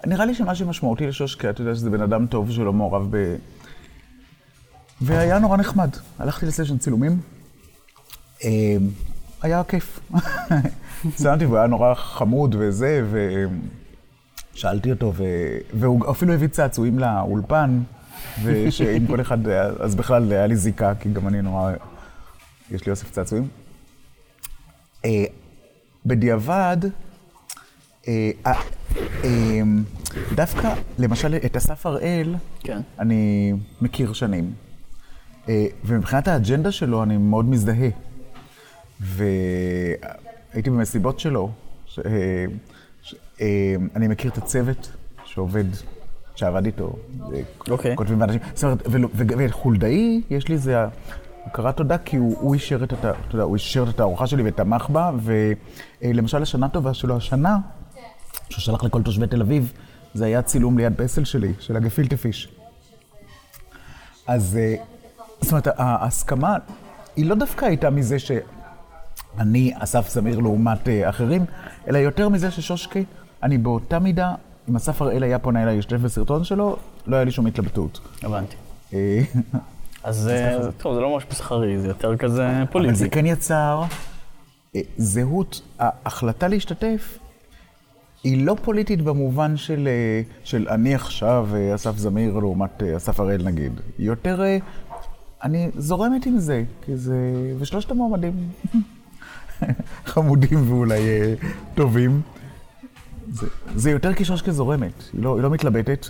נראה לי שמה שמשמעותי לשושקה, אתה יודע שזה בן אדם טוב שלא מעורב ב... והיה נורא נחמד. הלכתי לסשן צילומים, אה, היה כיף. צילמתי והוא היה נורא חמוד וזה, ושאלתי אותו, ו... והוא אפילו הביא צעצועים לאולפן, ושאם כל אחד, אז בכלל היה לי זיקה, כי גם אני נורא, יש לי אוסף צעצועים. אה, בדיעבד, אה, אה, דווקא, למשל, את אסף הראל, כן. אני מכיר שנים. ומבחינת האג'נדה שלו, אני מאוד מזדהה. והייתי במסיבות שלו, ש... אה, ש... אה, אני מכיר את הצוות שעובד, שעבד איתו. אה, אוקיי. כותבים באנשים. זאת אומרת, וחולדאי, יש לי איזה הכרת תודה כי הוא, הוא אישר את, הת- הוא אישר את התערוכה שלי ותמך בה, ולמשל השנה טובה שלו השנה, שהוא שלח לכל תושבי תל אביב, זה היה צילום ליד פסל שלי, של הגפילטה פיש. אז זאת אומרת, ההסכמה היא לא דווקא הייתה מזה שאני אסף זמיר לעומת אה, אחרים, אלא יותר מזה ששושקי, אני באותה מידה, אם אסף הראל היה פונה אליי להשתתף בסרטון שלו, לא היה לי שום התלבטות. הבנתי. אה, אז אה, טוב, זה לא ממש מסחרי, זה יותר כזה אבל פוליטי. זה כן יצר זהות, ההחלטה להשתתף היא לא פוליטית במובן של, של אני עכשיו אסף זמיר לעומת אסף הראל נגיד. היא יותר, אני זורמת עם זה, כי זה, ושלושת המועמדים חמודים ואולי אה, טובים. זה, זה יותר כשושקה זורמת, היא לא, היא לא מתלבטת.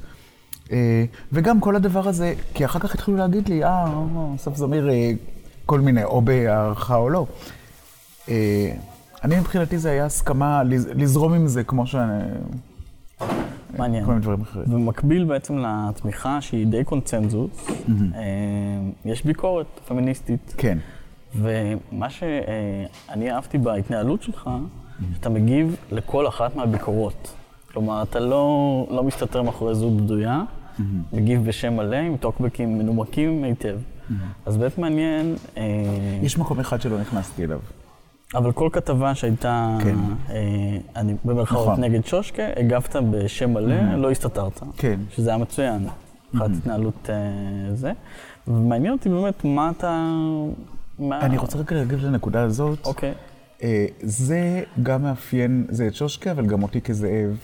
אה, וגם כל הדבר הזה, כי אחר כך התחילו להגיד לי, אה, אה, אסף זמיר, כל מיני, או בהערכה או לא. אני מבחינתי זה היה הסכמה לז- לזרום עם זה כמו שאני... מעניין. כל מיני דברים אחרים. במקביל בעצם לתמיכה שהיא די קונצנזוס, אה, יש ביקורת פמיניסטית. כן. ומה שאני אהבתי בהתנהלות שלך, שאתה מגיב לכל אחת מהביקורות. כלומר, אתה לא, לא מסתתר מאחורי זהות בדויה, מגיב בשם מלא עם טוקבקים מנומקים היטב. אז באמת מעניין, אה, יש מקום אחד שלא נכנסתי אליו. אבל כל כתבה שהייתה, כן. אה, אני במרכאות נכון. נגד שושקה, הגבת בשם מלא, לא הסתתרת. כן. שזה היה מצוין, אחת התנהלות אה, זה. ומעניין אותי באמת מה אתה... מה... אני רוצה רק להגיב לנקודה הזאת. אוקיי. אה, זה גם מאפיין, זה את שושקה, אבל גם אותי כזאב.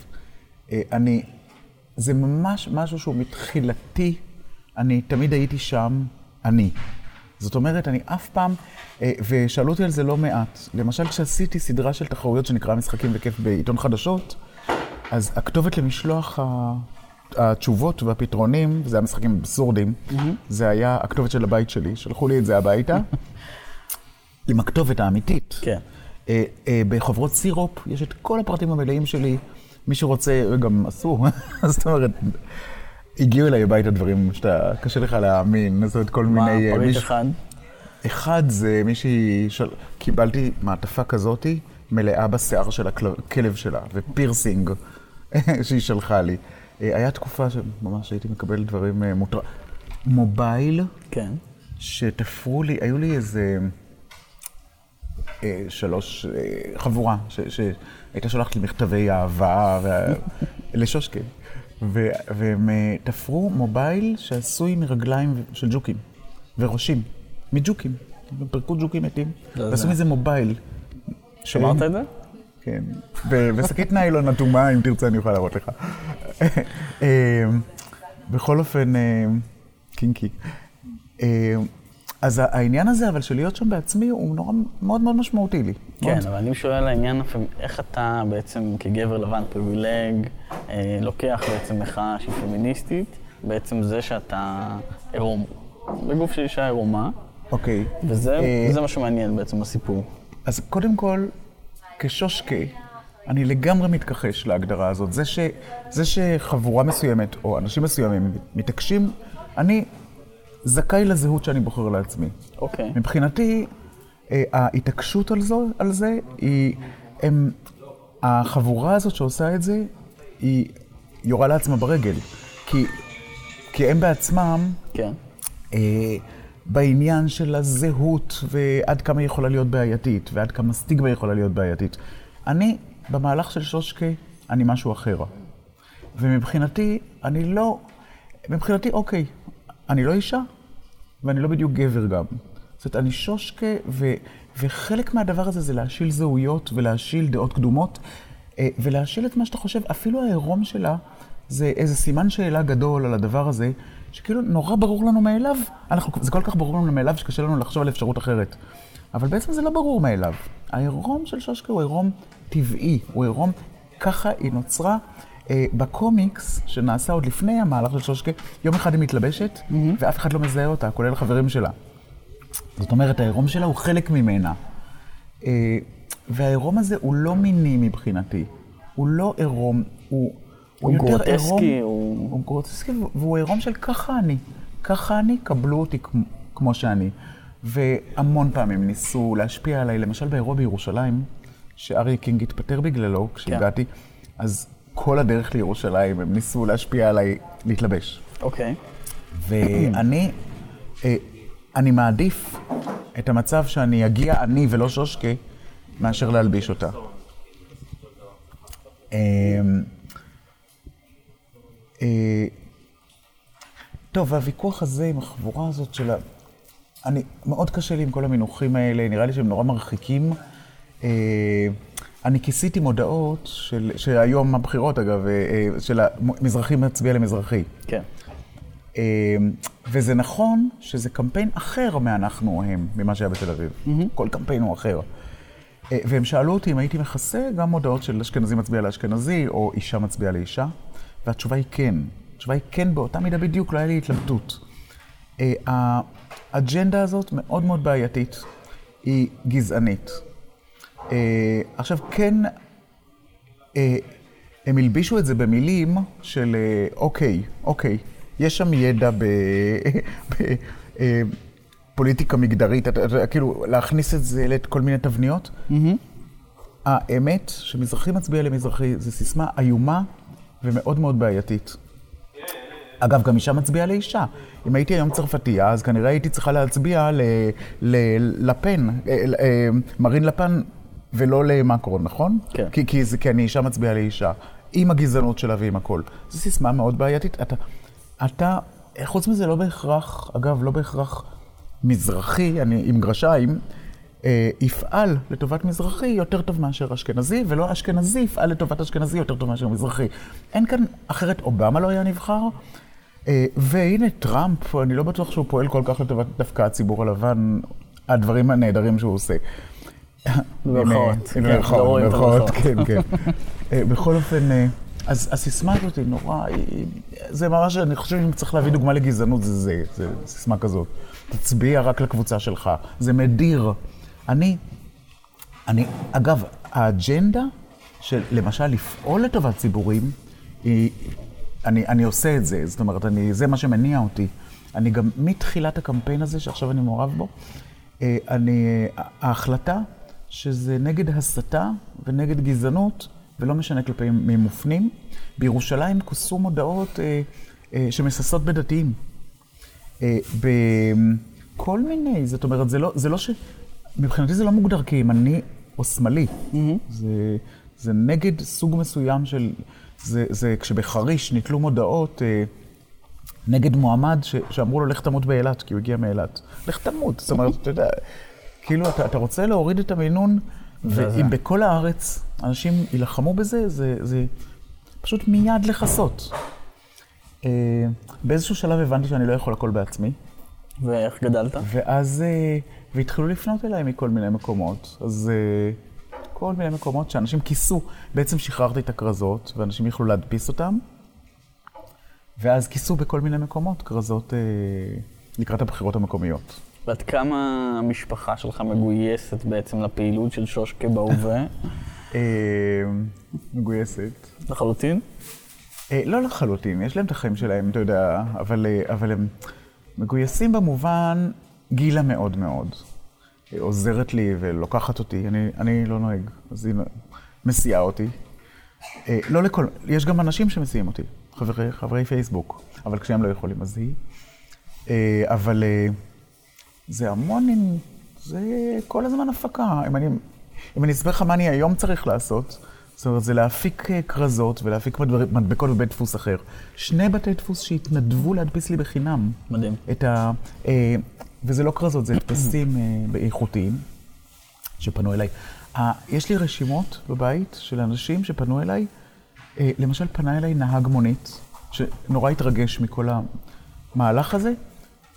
אה, אני, זה ממש משהו שהוא מתחילתי, אני תמיד הייתי שם, אני. זאת אומרת, אני אף פעם, אה, ושאלו אותי על זה לא מעט. למשל, כשעשיתי סדרה של תחרויות שנקרא משחקים וכיף בעיתון חדשות, אז הכתובת למשלוח ה- התשובות והפתרונים, זה היה משחקים אבסורדים, זה היה הכתובת של הבית שלי, שלחו לי את זה הביתה, עם הכתובת האמיתית. כן. אה, אה, בחוברות סירופ יש את כל הפרטים המלאים שלי. מי שרוצה, גם עשו, זאת אומרת, הגיעו אליי הביתה דברים שאתה, קשה לך להאמין, זאת אומרת, כל מה, מיני... אה, פריט מישהו- אחד? אחד זה מישהי, של... קיבלתי מעטפה כזאתי, מלאה בשיער של הכלב שלה, ופירסינג שהיא שלחה לי. אה, היה תקופה שממש הייתי מקבל דברים אה, מוטר... מובייל, כן. שתפרו לי, היו לי איזה אה, שלוש, אה, חבורה, ש- שהייתה שולחת לי מכתבי אהבה וה- לשושקה. ו- והם אה, תפרו מובייל שעשוי מרגליים של ג'וקים וראשים, מג'וקים. הם פירקו ג'וקים מתים, זה- ועשו זה- מזה מובייל. שמעת את זה? כן. ושקית ניילון אטומה, אם תרצה אני אוכל להראות לך. אה, בכל אופן, אה, קינקי. אה, אז העניין הזה, אבל של להיות שם בעצמי, הוא נורא מאוד מאוד משמעותי לי. כן, מאוד. אבל אני שואל על העניין, איך אתה בעצם כגבר לבן פריבילג, אה, לוקח בעצם מחאה שהיא פמיניסטית, בעצם זה שאתה עירום, בגוף של אישה עירומה, אוקיי. וזה אה, מה שמעניין בעצם בסיפור. אז קודם כל, כשושקה, אני לגמרי מתכחש להגדרה הזאת. זה, ש, זה שחבורה מסוימת, או אנשים מסוימים, מתעקשים, אני זכאי לזהות שאני בוחר לעצמי. אוקיי. מבחינתי, אה, ההתעקשות על, זו, על זה, היא, הם, החבורה הזאת שעושה את זה, היא יורה לעצמה ברגל. כי, כי הם בעצמם, כן. אה, בעניין של הזהות ועד כמה היא יכולה להיות בעייתית, ועד כמה סטיגמה יכולה להיות בעייתית. אני, במהלך של שושקה, אני משהו אחר. ומבחינתי, אני לא... מבחינתי, אוקיי, אני לא אישה, ואני לא בדיוק גבר גם. זאת אומרת, אני שושקה, ו, וחלק מהדבר הזה זה להשיל זהויות ולהשיל דעות קדומות, אה, ולהשיל את מה שאתה חושב. אפילו העירום שלה זה איזה סימן שאלה גדול על הדבר הזה, שכאילו נורא ברור לנו מאליו. אנחנו, זה כל כך ברור לנו מאליו שקשה לנו לחשוב על אפשרות אחרת. אבל בעצם זה לא ברור מאליו. העירום של שושקה הוא עירום טבעי, הוא עירום, ככה היא נוצרה. אה, בקומיקס, שנעשה עוד לפני המהלך של שושקה, יום אחד היא מתלבשת, ואף אחד לא מזהה אותה, כולל החברים שלה. זאת אומרת, העירום שלה הוא חלק ממנה. אה, והעירום הזה הוא לא מיני מבחינתי. הוא לא עירום, הוא... הוא יותר עירום- הוא- הוא גרוטסקי, והוא עירום של ככה אני. ככה אני, קבלו אותי כמו, כמו שאני. והמון פעמים ניסו להשפיע עליי, למשל באירוע בירושלים, שאריה קינג התפטר בגללו כשהגעתי, אז כל הדרך לירושלים הם ניסו להשפיע עליי להתלבש. אוקיי. ואני אה, אני מעדיף את המצב שאני אגיע אני ולא שושקה, מאשר להלביש אותה. אה, טוב, והוויכוח הזה עם החבורה הזאת של ה... אני, מאוד קשה לי עם כל המינוחים האלה, נראה לי שהם נורא מרחיקים. אה, אני כיסיתי מודעות של, שהיום הבחירות אגב, אה, של המזרחי מצביע למזרחי. כן. וזה נכון שזה קמפיין אחר מאנחנו הם, ממה שהיה בתל אביב. Mm-hmm. כל קמפיין הוא אחר. והם שאלו אותי אם הייתי מכסה גם מודעות של אשכנזי מצביע לאשכנזי, או אישה מצביעה לאישה, והתשובה היא כן. התשובה היא כן, באותה מידה בדיוק, לא היה לי התלבטות. האג'נדה הזאת מאוד מאוד בעייתית, היא גזענית. אה, עכשיו, כן, אה, הם הלבישו את זה במילים של אה, אוקיי, אוקיי, יש שם ידע בפוליטיקה מגדרית, כאילו להכניס את זה לכל מיני תבניות. האמת שמזרחי מצביע למזרחי זו סיסמה איומה ומאוד מאוד בעייתית. אגב, גם אישה מצביעה לאישה. אם הייתי היום צרפתייה, אז כנראה הייתי צריכה להצביע ללפן, מרין לפן ולא למקרון, נכון? כן. כי, כי, כי אני אישה מצביעה לאישה, עם הגזענות שלה ועם הכל. זו סיסמה מאוד בעייתית. אתה, אתה, חוץ מזה, לא בהכרח, אגב, לא בהכרח מזרחי, אני עם גרשיים, אה, יפעל לטובת מזרחי יותר טוב מאשר אשכנזי, ולא אשכנזי יפעל לטובת אשכנזי יותר טוב מאשר מזרחי. אין כאן, אחרת אובמה לא היה נבחר. אה, והנה טראמפ, אני לא בטוח שהוא פועל כל כך לטובת דווקא הציבור הלבן, הדברים הנהדרים שהוא עושה. במירכאות. במירכאות, כן, כן. אה, בכל אופן, אה, אז הסיסמה הזאת היא נורא, זה ממש, אני חושב שאם צריך להביא דוגמה לגזענות, זה זה, זה סיסמה כזאת. תצביע רק לקבוצה שלך, זה מדיר. אני, אני, אגב, האג'נדה של למשל לפעול לטובת ציבורים, היא, אני, אני עושה את זה, זאת אומרת, אני, זה מה שמניע אותי. אני גם מתחילת הקמפיין הזה, שעכשיו אני מעורב בו, אה, אני, ההחלטה שזה נגד הסתה ונגד גזענות, ולא משנה כלפי מי מופנים. בירושלים כוסו מודעות אה, אה, שמססות בדתיים. אה, בכל מיני, זאת אומרת, זה לא, זה לא ש... מבחינתי זה לא מוגדר כימני או שמאלי. Mm-hmm. זה, זה נגד סוג מסוים של... זה, זה כשבחריש נתלו מודעות אה, נגד מועמד ש, שאמרו לו, לך תמות באילת, כי הוא הגיע מאילת. לך תמות, זאת אומרת, אתה יודע... כאילו, אתה, אתה רוצה להוריד את המינון, ואם בכל הארץ אנשים יילחמו בזה, זה, זה פשוט מיד לכסות. Uh, באיזשהו שלב הבנתי שאני לא יכול הכל בעצמי. ואיך גדלת? ואז, uh, והתחילו לפנות אליי מכל מיני מקומות. אז uh, כל מיני מקומות שאנשים כיסו, בעצם שחררתי את הכרזות, ואנשים יכלו להדפיס אותם. ואז כיסו בכל מיני מקומות כרזות uh, לקראת הבחירות המקומיות. ועד כמה המשפחה שלך מגויסת בעצם לפעילות של שושקה בהווה? אה, מגויסת. לחלוטין? אה, לא לחלוטין, יש להם את החיים שלהם, אתה יודע, אה, אבל הם מגויסים במובן גילה מאוד מאוד. עוזרת לי ולוקחת אותי, אני, אני לא נוהג, אז היא מסיעה אותי. לא לכל, יש גם אנשים שמסיעים אותי, חברי, חברי פייסבוק, אבל כשהם לא יכולים אז היא. אבל... זה המון, זה כל הזמן הפקה. אם אני אסביר לך מה אני היום צריך לעשות, זאת אומרת, זה להפיק אה, כרזות ולהפיק מדבקות בבית דפוס אחר. שני בתי דפוס שהתנדבו להדפיס לי בחינם. מדהים. את ה... אה, וזה לא כרזות, זה הדפסים אה, איכותיים שפנו אליי. יש לי רשימות בבית של אנשים שפנו אליי. למשל, פנה אליי נהג מונית, שנורא התרגש מכל המהלך הזה.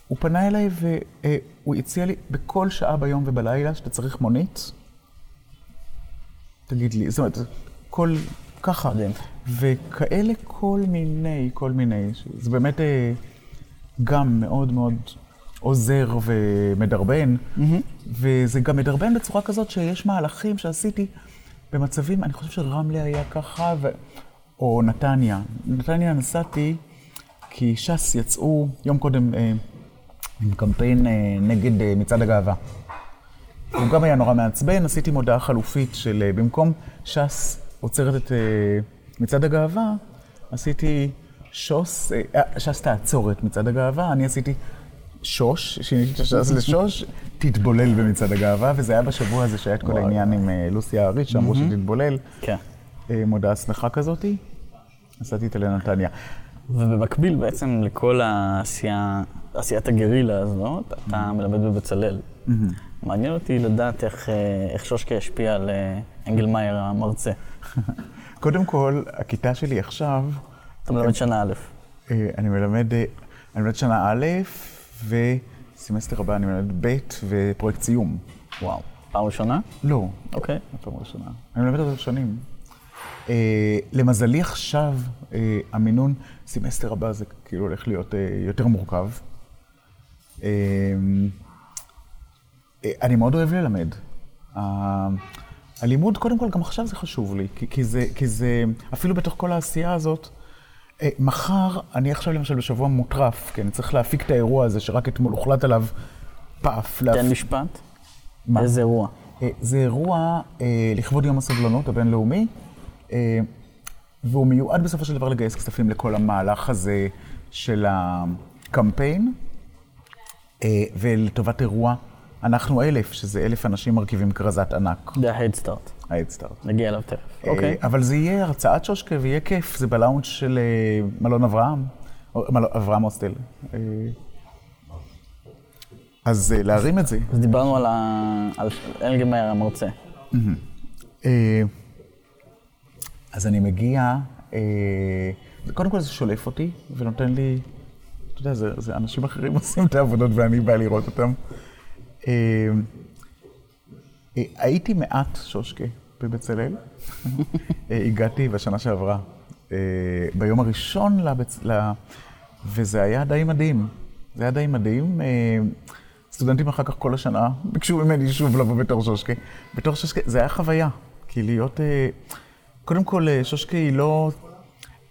הוא פנה אליי והוא הציע לי בכל שעה ביום ובלילה שאתה צריך מונית, תגיד לי, זאת אומרת, כל, ככה. מדהים. וכאלה כל מיני, כל מיני, זה באמת אה, גם מאוד מאוד עוזר ומדרבן, mm-hmm. וזה גם מדרבן בצורה כזאת שיש מהלכים שעשיתי במצבים, אני חושב שרמלה היה ככה, ו... או נתניה. נתניה נסעתי כי ש"ס יצאו יום קודם, אה, עם קמפיין אה, נגד אה, מצעד הגאווה. הוא גם היה נורא מעצבן, עשיתי מודעה חלופית של אה, במקום ש"ס עוצרת את אה, מצעד הגאווה, עשיתי שוס, אה, אה, ש"ס תעצור את מצעד הגאווה, אני עשיתי שוש, שיניתי את הש"ס לשוש, תתבולל במצעד הגאווה, וזה היה בשבוע הזה שהיה את כל. העניין עם לוסי האריש, שאמרו שתתבולל, כן. מודעה שמחה כזאתי, נסעתי איתה לנתניה. ובמקביל בעצם לכל העשייה, עשיית הגרילה הזאת, אתה מלמד בבצלאל. מעניין אותי לדעת איך, שושקה השפיע על אנגלמאייר המרצה. קודם כל, הכיתה שלי עכשיו, אתה מלמד שנה א'. אה, אני מלמד, אה, אני מלמד שנה א', וסמסטר הבא אני מלמד ב' ופרויקט סיום. וואו. פעם ראשונה? לא, אוקיי. פעם ראשונה. אני מלמד אותו שנים. אה, למזלי עכשיו, אה, המינון, סמסטר הבא זה כאילו הולך להיות אה, יותר מורכב. אה, אה, אני מאוד אוהב ללמד. ה- הלימוד, קודם כל, גם עכשיו זה חשוב לי, כי, כי, זה, כי זה, אפילו בתוך כל העשייה הזאת, אה, מחר, אני עכשיו למשל בשבוע מטורף, כי אני צריך להפיק את האירוע הזה שרק אתמול הוחלט עליו פאף. תן להפ- משפט. מה? איזה אירוע. אה, זה אירוע אה, לכבוד יום הסובלנות הבינלאומי, אה, והוא מיועד בסופו של דבר לגייס כספים לכל המהלך הזה של הקמפיין, אה, ולטובת אירוע אנחנו אלף, שזה אלף אנשים מרכיבים כרזת ענק, זה Start. ההדסטארט. נגיע אליו תכף. אה, אוקיי. אבל זה יהיה הרצאת שושקה ויהיה כיף, זה בלאונג' של אה, מלון אברהם, אברהם הוסטל. אה, אז להרים את זה. אז דיברנו על, אנגלמאייר המרצה. אה, אז אני מגיע, קודם כל זה שולף אותי ונותן לי, אתה יודע, זה אנשים אחרים עושים את העבודות ואני בא לראות אותם. אה, אה, הייתי מעט שושקה בבצלאל. אה, הגעתי בשנה שעברה, אה, ביום הראשון לבצ... ל... וזה היה די מדהים. זה היה די מדהים. אה, סטודנטים אחר כך כל השנה ביקשו ממני שוב לבוא בתור שושקה. בתור שושקה, זה היה חוויה. כי להיות... אה, קודם כל, אה, שושקה היא לא...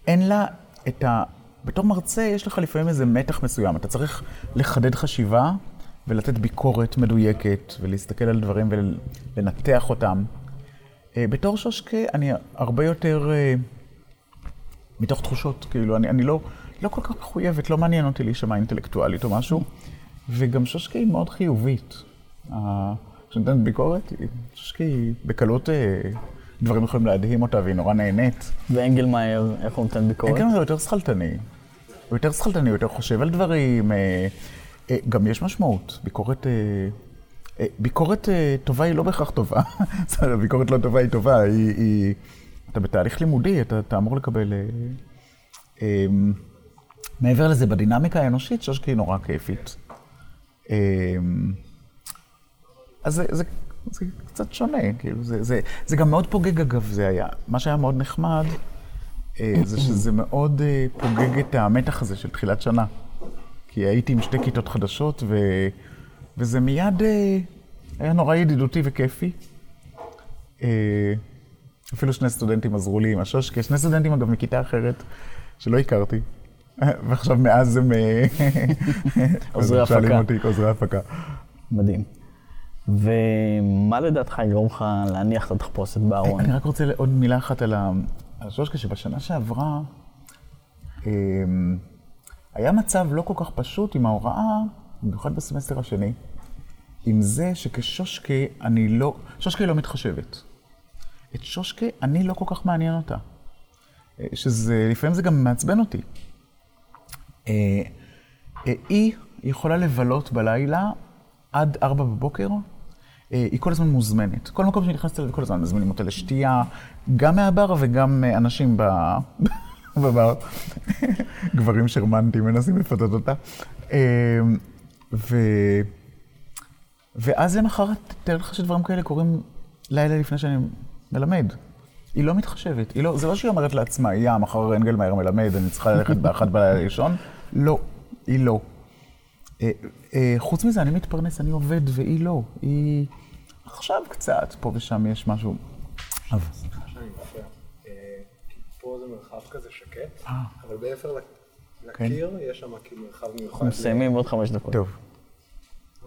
אין לה את ה... בתור מרצה יש לך לפעמים איזה מתח מסוים. אתה צריך לחדד חשיבה ולתת ביקורת מדויקת ולהסתכל על דברים ולנתח אותם. אה, בתור שושקה אני הרבה יותר אה, מתוך תחושות, כאילו, אני, אני לא, לא כל כך מחויבת, לא מעניין אותי להישמע אינטלקטואלית או משהו, וגם שושקה היא מאוד חיובית. אה, כשנותנת ביקורת, שושקה היא בקלות, דברים יכולים להדהים אותה והיא נורא נהנית. ואנגלמאייר, איך הוא נותן ביקורת? כאן יותר שכלתני. הוא יותר שכלתני, הוא יותר חושב על דברים. אה, גם יש משמעות. ביקורת... אה, אה, ביקורת טובה היא לא בהכרח טובה. ביקורת לא טובה היא טובה. היא... היא... אתה בתהליך לימודי, אתה, אתה אמור לקבל... מעבר לזה, בדינמיקה האנושית, שושקי היא נורא כיפית. אז זה, זה, זה קצת שונה, כאילו, זה, זה, זה גם מאוד פוגג אגב, זה היה. מה שהיה מאוד נחמד, זה שזה מאוד פוגג את המתח הזה של תחילת שנה. כי הייתי עם שתי כיתות חדשות, ו... וזה מיד אה, היה נורא ידידותי וכיפי. אה, אפילו שני סטודנטים עזרו לי עם השושקה, שני סטודנטים אגב מכיתה אחרת, שלא הכרתי. ועכשיו מאז הם... אה, עוזרי הם שואלים הפקה. אותי עוזרי הפקה. מדהים. ומה לדעתך יגרום לך להניח את התחפושת בארון? אני רק רוצה עוד מילה אחת על השושקה, שבשנה שעברה אמ, היה מצב לא כל כך פשוט עם ההוראה, במיוחד בסמסטר השני, עם זה שכשושקה אני לא, שושקה לא מתחשבת. את שושקה אני לא כל כך מעניין אותה. אה, שזה, לפעמים זה גם מעצבן אותי. אה, אה, היא יכולה לבלות בלילה עד ארבע בבוקר, היא כל הזמן מוזמנת. כל מקום שאני נכנסת אליו, כל הזמן מזמינים אותה לשתייה, גם מהבר וגם אנשים ב... בבר. גברים שרמנטים מנסים לפתות אותה. אה, ו... ואז למחרת, תאר לך שדברים כאלה קורים לילה לפני שאני מלמד. היא לא מתחשבת, היא לא, זה לא שהיא אומרת לעצמה, יא, מחר אנגלמאייר מלמד, אני צריכה ללכת באחת בלילה לישון. לא, היא לא. אה, אה, חוץ מזה, אני מתפרנס, אני עובד, והיא לא. היא... עכשיו קצת, פה ושם יש משהו. סליחה שאני מפריע. אה, כי פה זה מרחב כזה שקט, אה. אבל מעבר ל- כן. לקיר יש שם כאילו מרחב מיוחד. אנחנו מסיימים בעוד חמש דקות. טוב,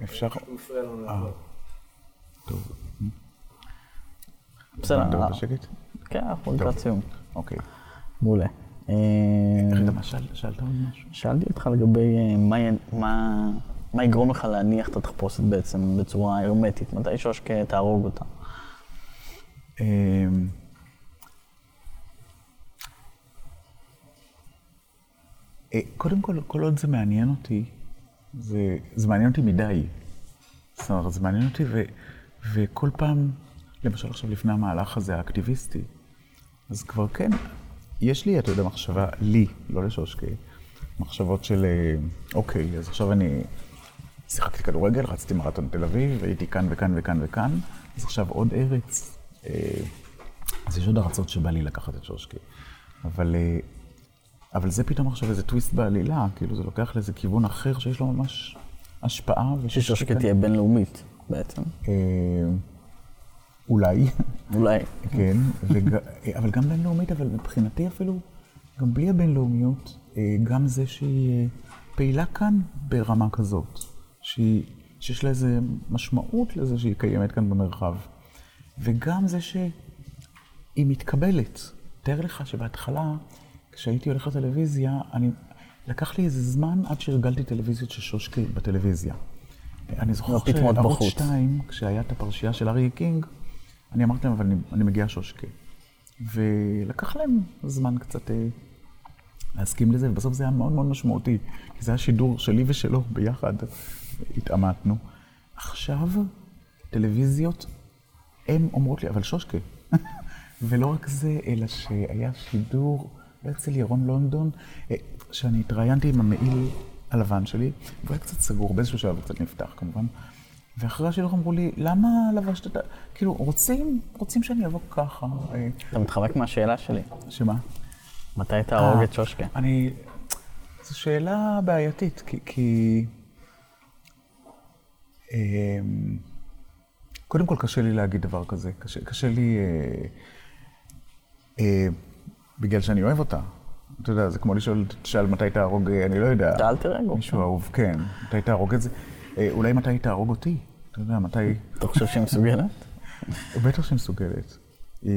אפשר... הוא מפריע לנו לעבוד. טוב, בסדר, אתה אה, בשקט? כן, אנחנו לקראת סיום. אוקיי. מעולה. אה, שאלת עוד משהו? שאלתי אותך לגבי אה, מה י- מה- מה יגרום לך להניח את התחפושת בעצם בצורה הרמטית, מתי שושקה תהרוג אותה. קודם כל, כל עוד זה מעניין אותי, זה, זה מעניין אותי מדי. זאת אומרת, זה מעניין אותי, ו, וכל פעם, למשל עכשיו לפני המהלך הזה, האקטיביסטי, אז כבר כן, יש לי, אתה יודע, מחשבה, לי, לא לשושקה, מחשבות של, אה, אוקיי, אז עכשיו אני שיחקתי כדורגל, רצתי מרתון תל אביב, הייתי כאן וכאן וכאן וכאן, אז עכשיו עוד ארץ. אה, אז יש עוד ארצות שבא לי לקחת את שושקה. אבל, אה, אבל זה פתאום עכשיו איזה טוויסט בעלילה, כאילו זה לוקח לאיזה כיוון אחר שיש לו ממש השפעה. ששושקה תהיה בינלאומית בעצם. אה, אולי, אולי. כן, וג... אבל גם בינלאומית, אבל מבחינתי אפילו, גם בלי הבינלאומיות, אה, גם זה שהיא אה, פעילה כאן ברמה כזאת, שהיא, שיש לה איזה משמעות לזה שהיא קיימת כאן במרחב, וגם זה שהיא מתקבלת. תאר לך שבהתחלה, כשהייתי הולך לטלוויזיה, אני, לקח לי איזה זמן עד שהרגלתי טלוויזיות של שושקה בטלוויזיה. אני זוכר לא, שערוץ בחוץ. 2, כשהיה את הפרשייה של אריה קינג, אני אמרתי להם, אבל אני, אני מגיע שושקה. ולקח להם זמן קצת אה, להסכים לזה, ובסוף זה היה מאוד מאוד משמעותי, כי זה היה שידור שלי ושלו ביחד, התעמתנו. עכשיו, טלוויזיות, הן אומרות לי, אבל שושקה. ולא רק זה, אלא שהיה שידור, אצל ירון לונדון, אה, שאני התראיינתי עם המעיל הלבן שלי, והוא היה קצת סגור, באיזשהו שלב הוא קצת נפתח כמובן. ואחרי השידור אמרו לי, למה לבשת את ה... כאילו, רוצים, רוצים שאני אבוא ככה. אה, אתה מתחמק מהשאלה שלי. שמה? מתי תהרוג אה, את שושקה? אני... זו שאלה בעייתית, כי... כי... אמ, קודם כל, קשה לי להגיד דבר כזה. קשה, קשה לי... בגלל שאני אוהב אותה. אתה יודע, זה כמו לשאול, תשאל מתי תהרוג, אני לא יודע. את האלטר אגו. מישהו אהוב, כן. מתי תהרוג את זה? אה, אולי מתי תהרוג אותי? אתה יודע, מתי... אתה חושב שהיא מסוגלת? בטח שהיא מסוגלת. אה,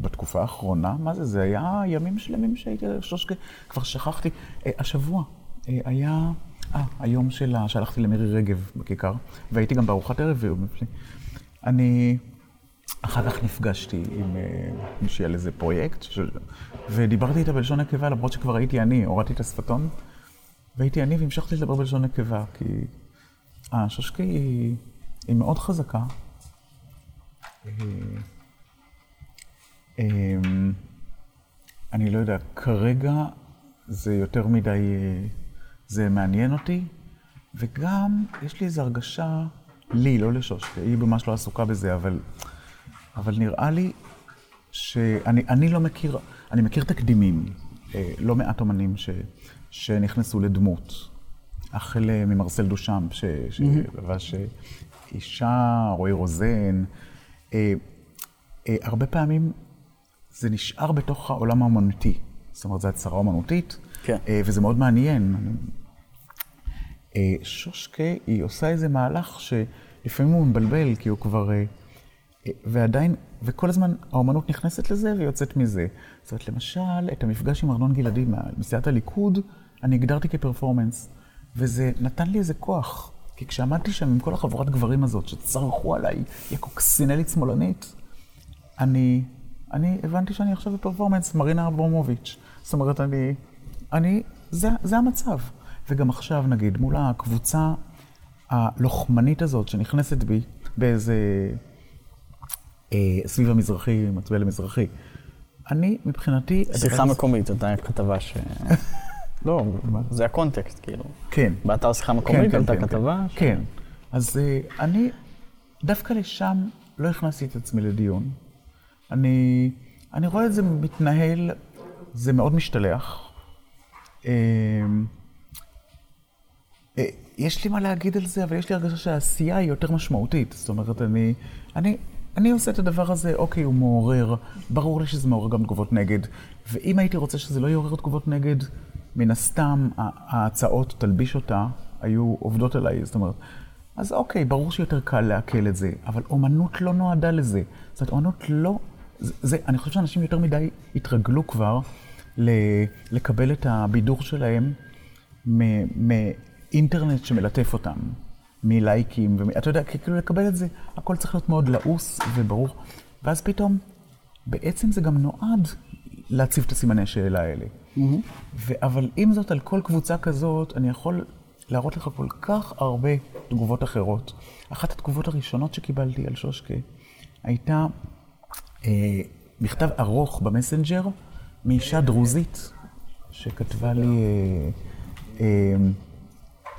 בתקופה האחרונה, מה זה? זה היה ימים שלמים שהייתי שושקה, כבר שכחתי. אה, השבוע היה, אה, היום שלה, שהלכתי למירי רגב בכיכר, והייתי גם בארוחת ערב. אני אחר כך נפגשתי עם אה, מישהי על איזה פרויקט, של... ודיברתי איתה בלשון נקבה, למרות שכבר הייתי אני, הורדתי את השפתון, והייתי אני והמשכתי לדבר בלשון נקבה, כי השושקה היא, היא מאוד חזקה. אה, אמ, אני לא יודע, כרגע זה יותר מדי, אה, זה מעניין אותי, וגם יש לי איזו הרגשה, לי, לא לשושקה, היא ממש לא עסוקה בזה, אבל, אבל נראה לי שאני אני לא מכיר, אני מכיר תקדימים, אה, לא מעט אומנים ש, שנכנסו לדמות. החל אה, ממרסל דושם, ש- שלבש אה, אישה, רועי רוזן. אה, אה, הרבה פעמים זה נשאר בתוך העולם האומנותי. זאת אומרת, זו הצהרה אומנותית, כן. אה, וזה מאוד מעניין. אה, שושקה, היא עושה איזה מהלך שלפעמים הוא מבלבל, כי הוא כבר... ועדיין, וכל הזמן האומנות נכנסת לזה ויוצאת מזה. זאת אומרת, למשל, את המפגש עם ארנון גלעדי מסיעת הליכוד, אני הגדרתי כפרפורמנס. וזה נתן לי איזה כוח. כי כשעמדתי שם עם כל החבורת גברים הזאת, שצרחו עליי, יא קוקסינלית שמאלנית, אני, אני הבנתי שאני עכשיו בפרפורמנס, מרינה אברמוביץ'. זאת אומרת, אני, אני, זה, זה המצב. וגם עכשיו, נגיד, מול הקבוצה הלוחמנית הזאת שנכנסת בי באיזה, סביב המזרחי, מצביע למזרחי, אני, מבחינתי... שיחה הזה- מקומית, אותה כתבה ש... לא, זה הקונטקסט, כאילו. כן. באתר שיחה מקומית עלתה כתבה? ש- כן. אז אה, אני דווקא לשם לא הכנסתי את עצמי לדיון. אני, אני רואה את זה מתנהל, זה מאוד משתלח. אה, אה, יש לי מה להגיד על זה, אבל יש לי הרגשה שהעשייה היא יותר משמעותית. זאת אומרת, אני, אני, אני עושה את הדבר הזה, אוקיי, הוא מעורר, ברור לי שזה מעורר גם תגובות נגד. ואם הייתי רוצה שזה לא יעורר תגובות נגד, מן הסתם ההצעות, תלביש אותה, היו עובדות עליי. זאת אומרת, אז אוקיי, ברור שיותר קל לעכל את זה, אבל אומנות לא נועדה לזה. זאת אומרת, אומנות לא... זה, זה, אני חושב שאנשים יותר מדי התרגלו כבר ל, לקבל את הבידור שלהם מאינטרנט שמלטף אותם, מלייקים, ומ- אתה יודע, כאילו לקבל את זה, הכל צריך להיות מאוד לעוס וברור. ואז פתאום, בעצם זה גם נועד להציב את הסימני שאלה האלה. ו- אבל עם זאת, על כל קבוצה כזאת, אני יכול להראות לך כל כך הרבה תגובות אחרות. אחת התגובות הראשונות שקיבלתי על שושקה הייתה אה, מכתב ארוך במסנג'ר מאישה דרוזית שכתבה לי אה, אה,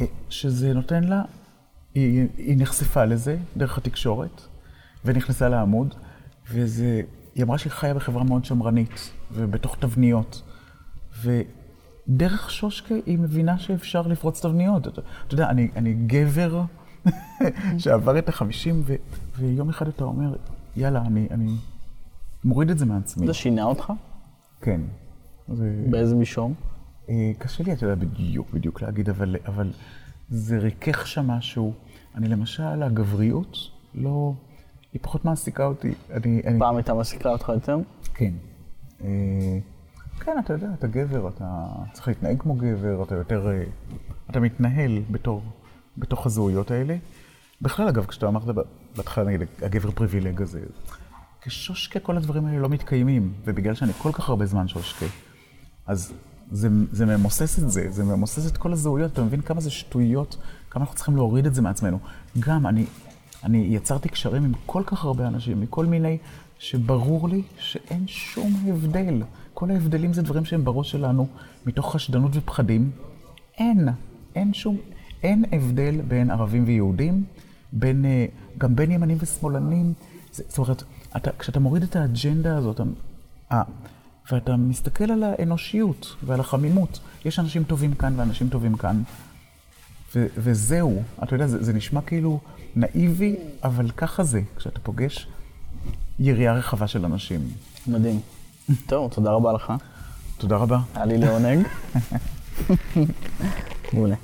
אה, שזה נותן לה, היא, היא נחשפה לזה דרך התקשורת ונכנסה לעמוד, וזה, היא אמרה שהיא חיה בחברה מאוד שמרנית ובתוך תבניות. ודרך שושקה היא מבינה שאפשר לפרוץ תבניות. אתה, אתה יודע, אני, אני גבר שעבר את החמישים, ו, ויום אחד אתה אומר, יאללה, אני, אני מוריד את זה מעצמי. זה שינה אותך? כן. זה, באיזה מישור? אה, קשה לי, אתה יודע, בדיוק, בדיוק להגיד, אבל, אבל זה ריכך שם משהו. אני למשל, הגבריות, לא, היא פחות מעסיקה אותי. אני, אני, פעם הייתה מעסיקה אותך יותר? כן. אה, כן, אתה יודע, אתה גבר, אתה צריך להתנהג כמו גבר, אתה יותר... אה, אתה מתנהל בתור, בתוך הזהויות האלה. בכלל, אגב, כשאתה אמרת בהתחלה, נגיד, הגבר פריבילג הזה, כשושקה כל הדברים האלה לא מתקיימים, ובגלל שאני כל כך הרבה זמן שושקה, אז זה, זה ממוסס את זה, זה ממוסס את כל הזהויות, אתה מבין כמה זה שטויות, כמה אנחנו צריכים להוריד את זה מעצמנו. גם, אני, אני יצרתי קשרים עם כל כך הרבה אנשים, מכל מיני, שברור לי שאין שום הבדל. כל ההבדלים זה דברים שהם בראש שלנו, מתוך חשדנות ופחדים. אין, אין שום, אין הבדל בין ערבים ויהודים, בין, אה, גם בין ימנים ושמאלנים. זאת אומרת, אתה, כשאתה מוריד את האג'נדה הזאת, אה, ואתה מסתכל על האנושיות ועל החמימות, יש אנשים טובים כאן ואנשים טובים כאן, ו- וזהו. אתה יודע, זה, זה נשמע כאילו נאיבי, אבל ככה זה, כשאתה פוגש יריעה רחבה של אנשים. מדהים. טוב, תודה רבה לך. תודה רבה. היה לי לעונג. מעולה.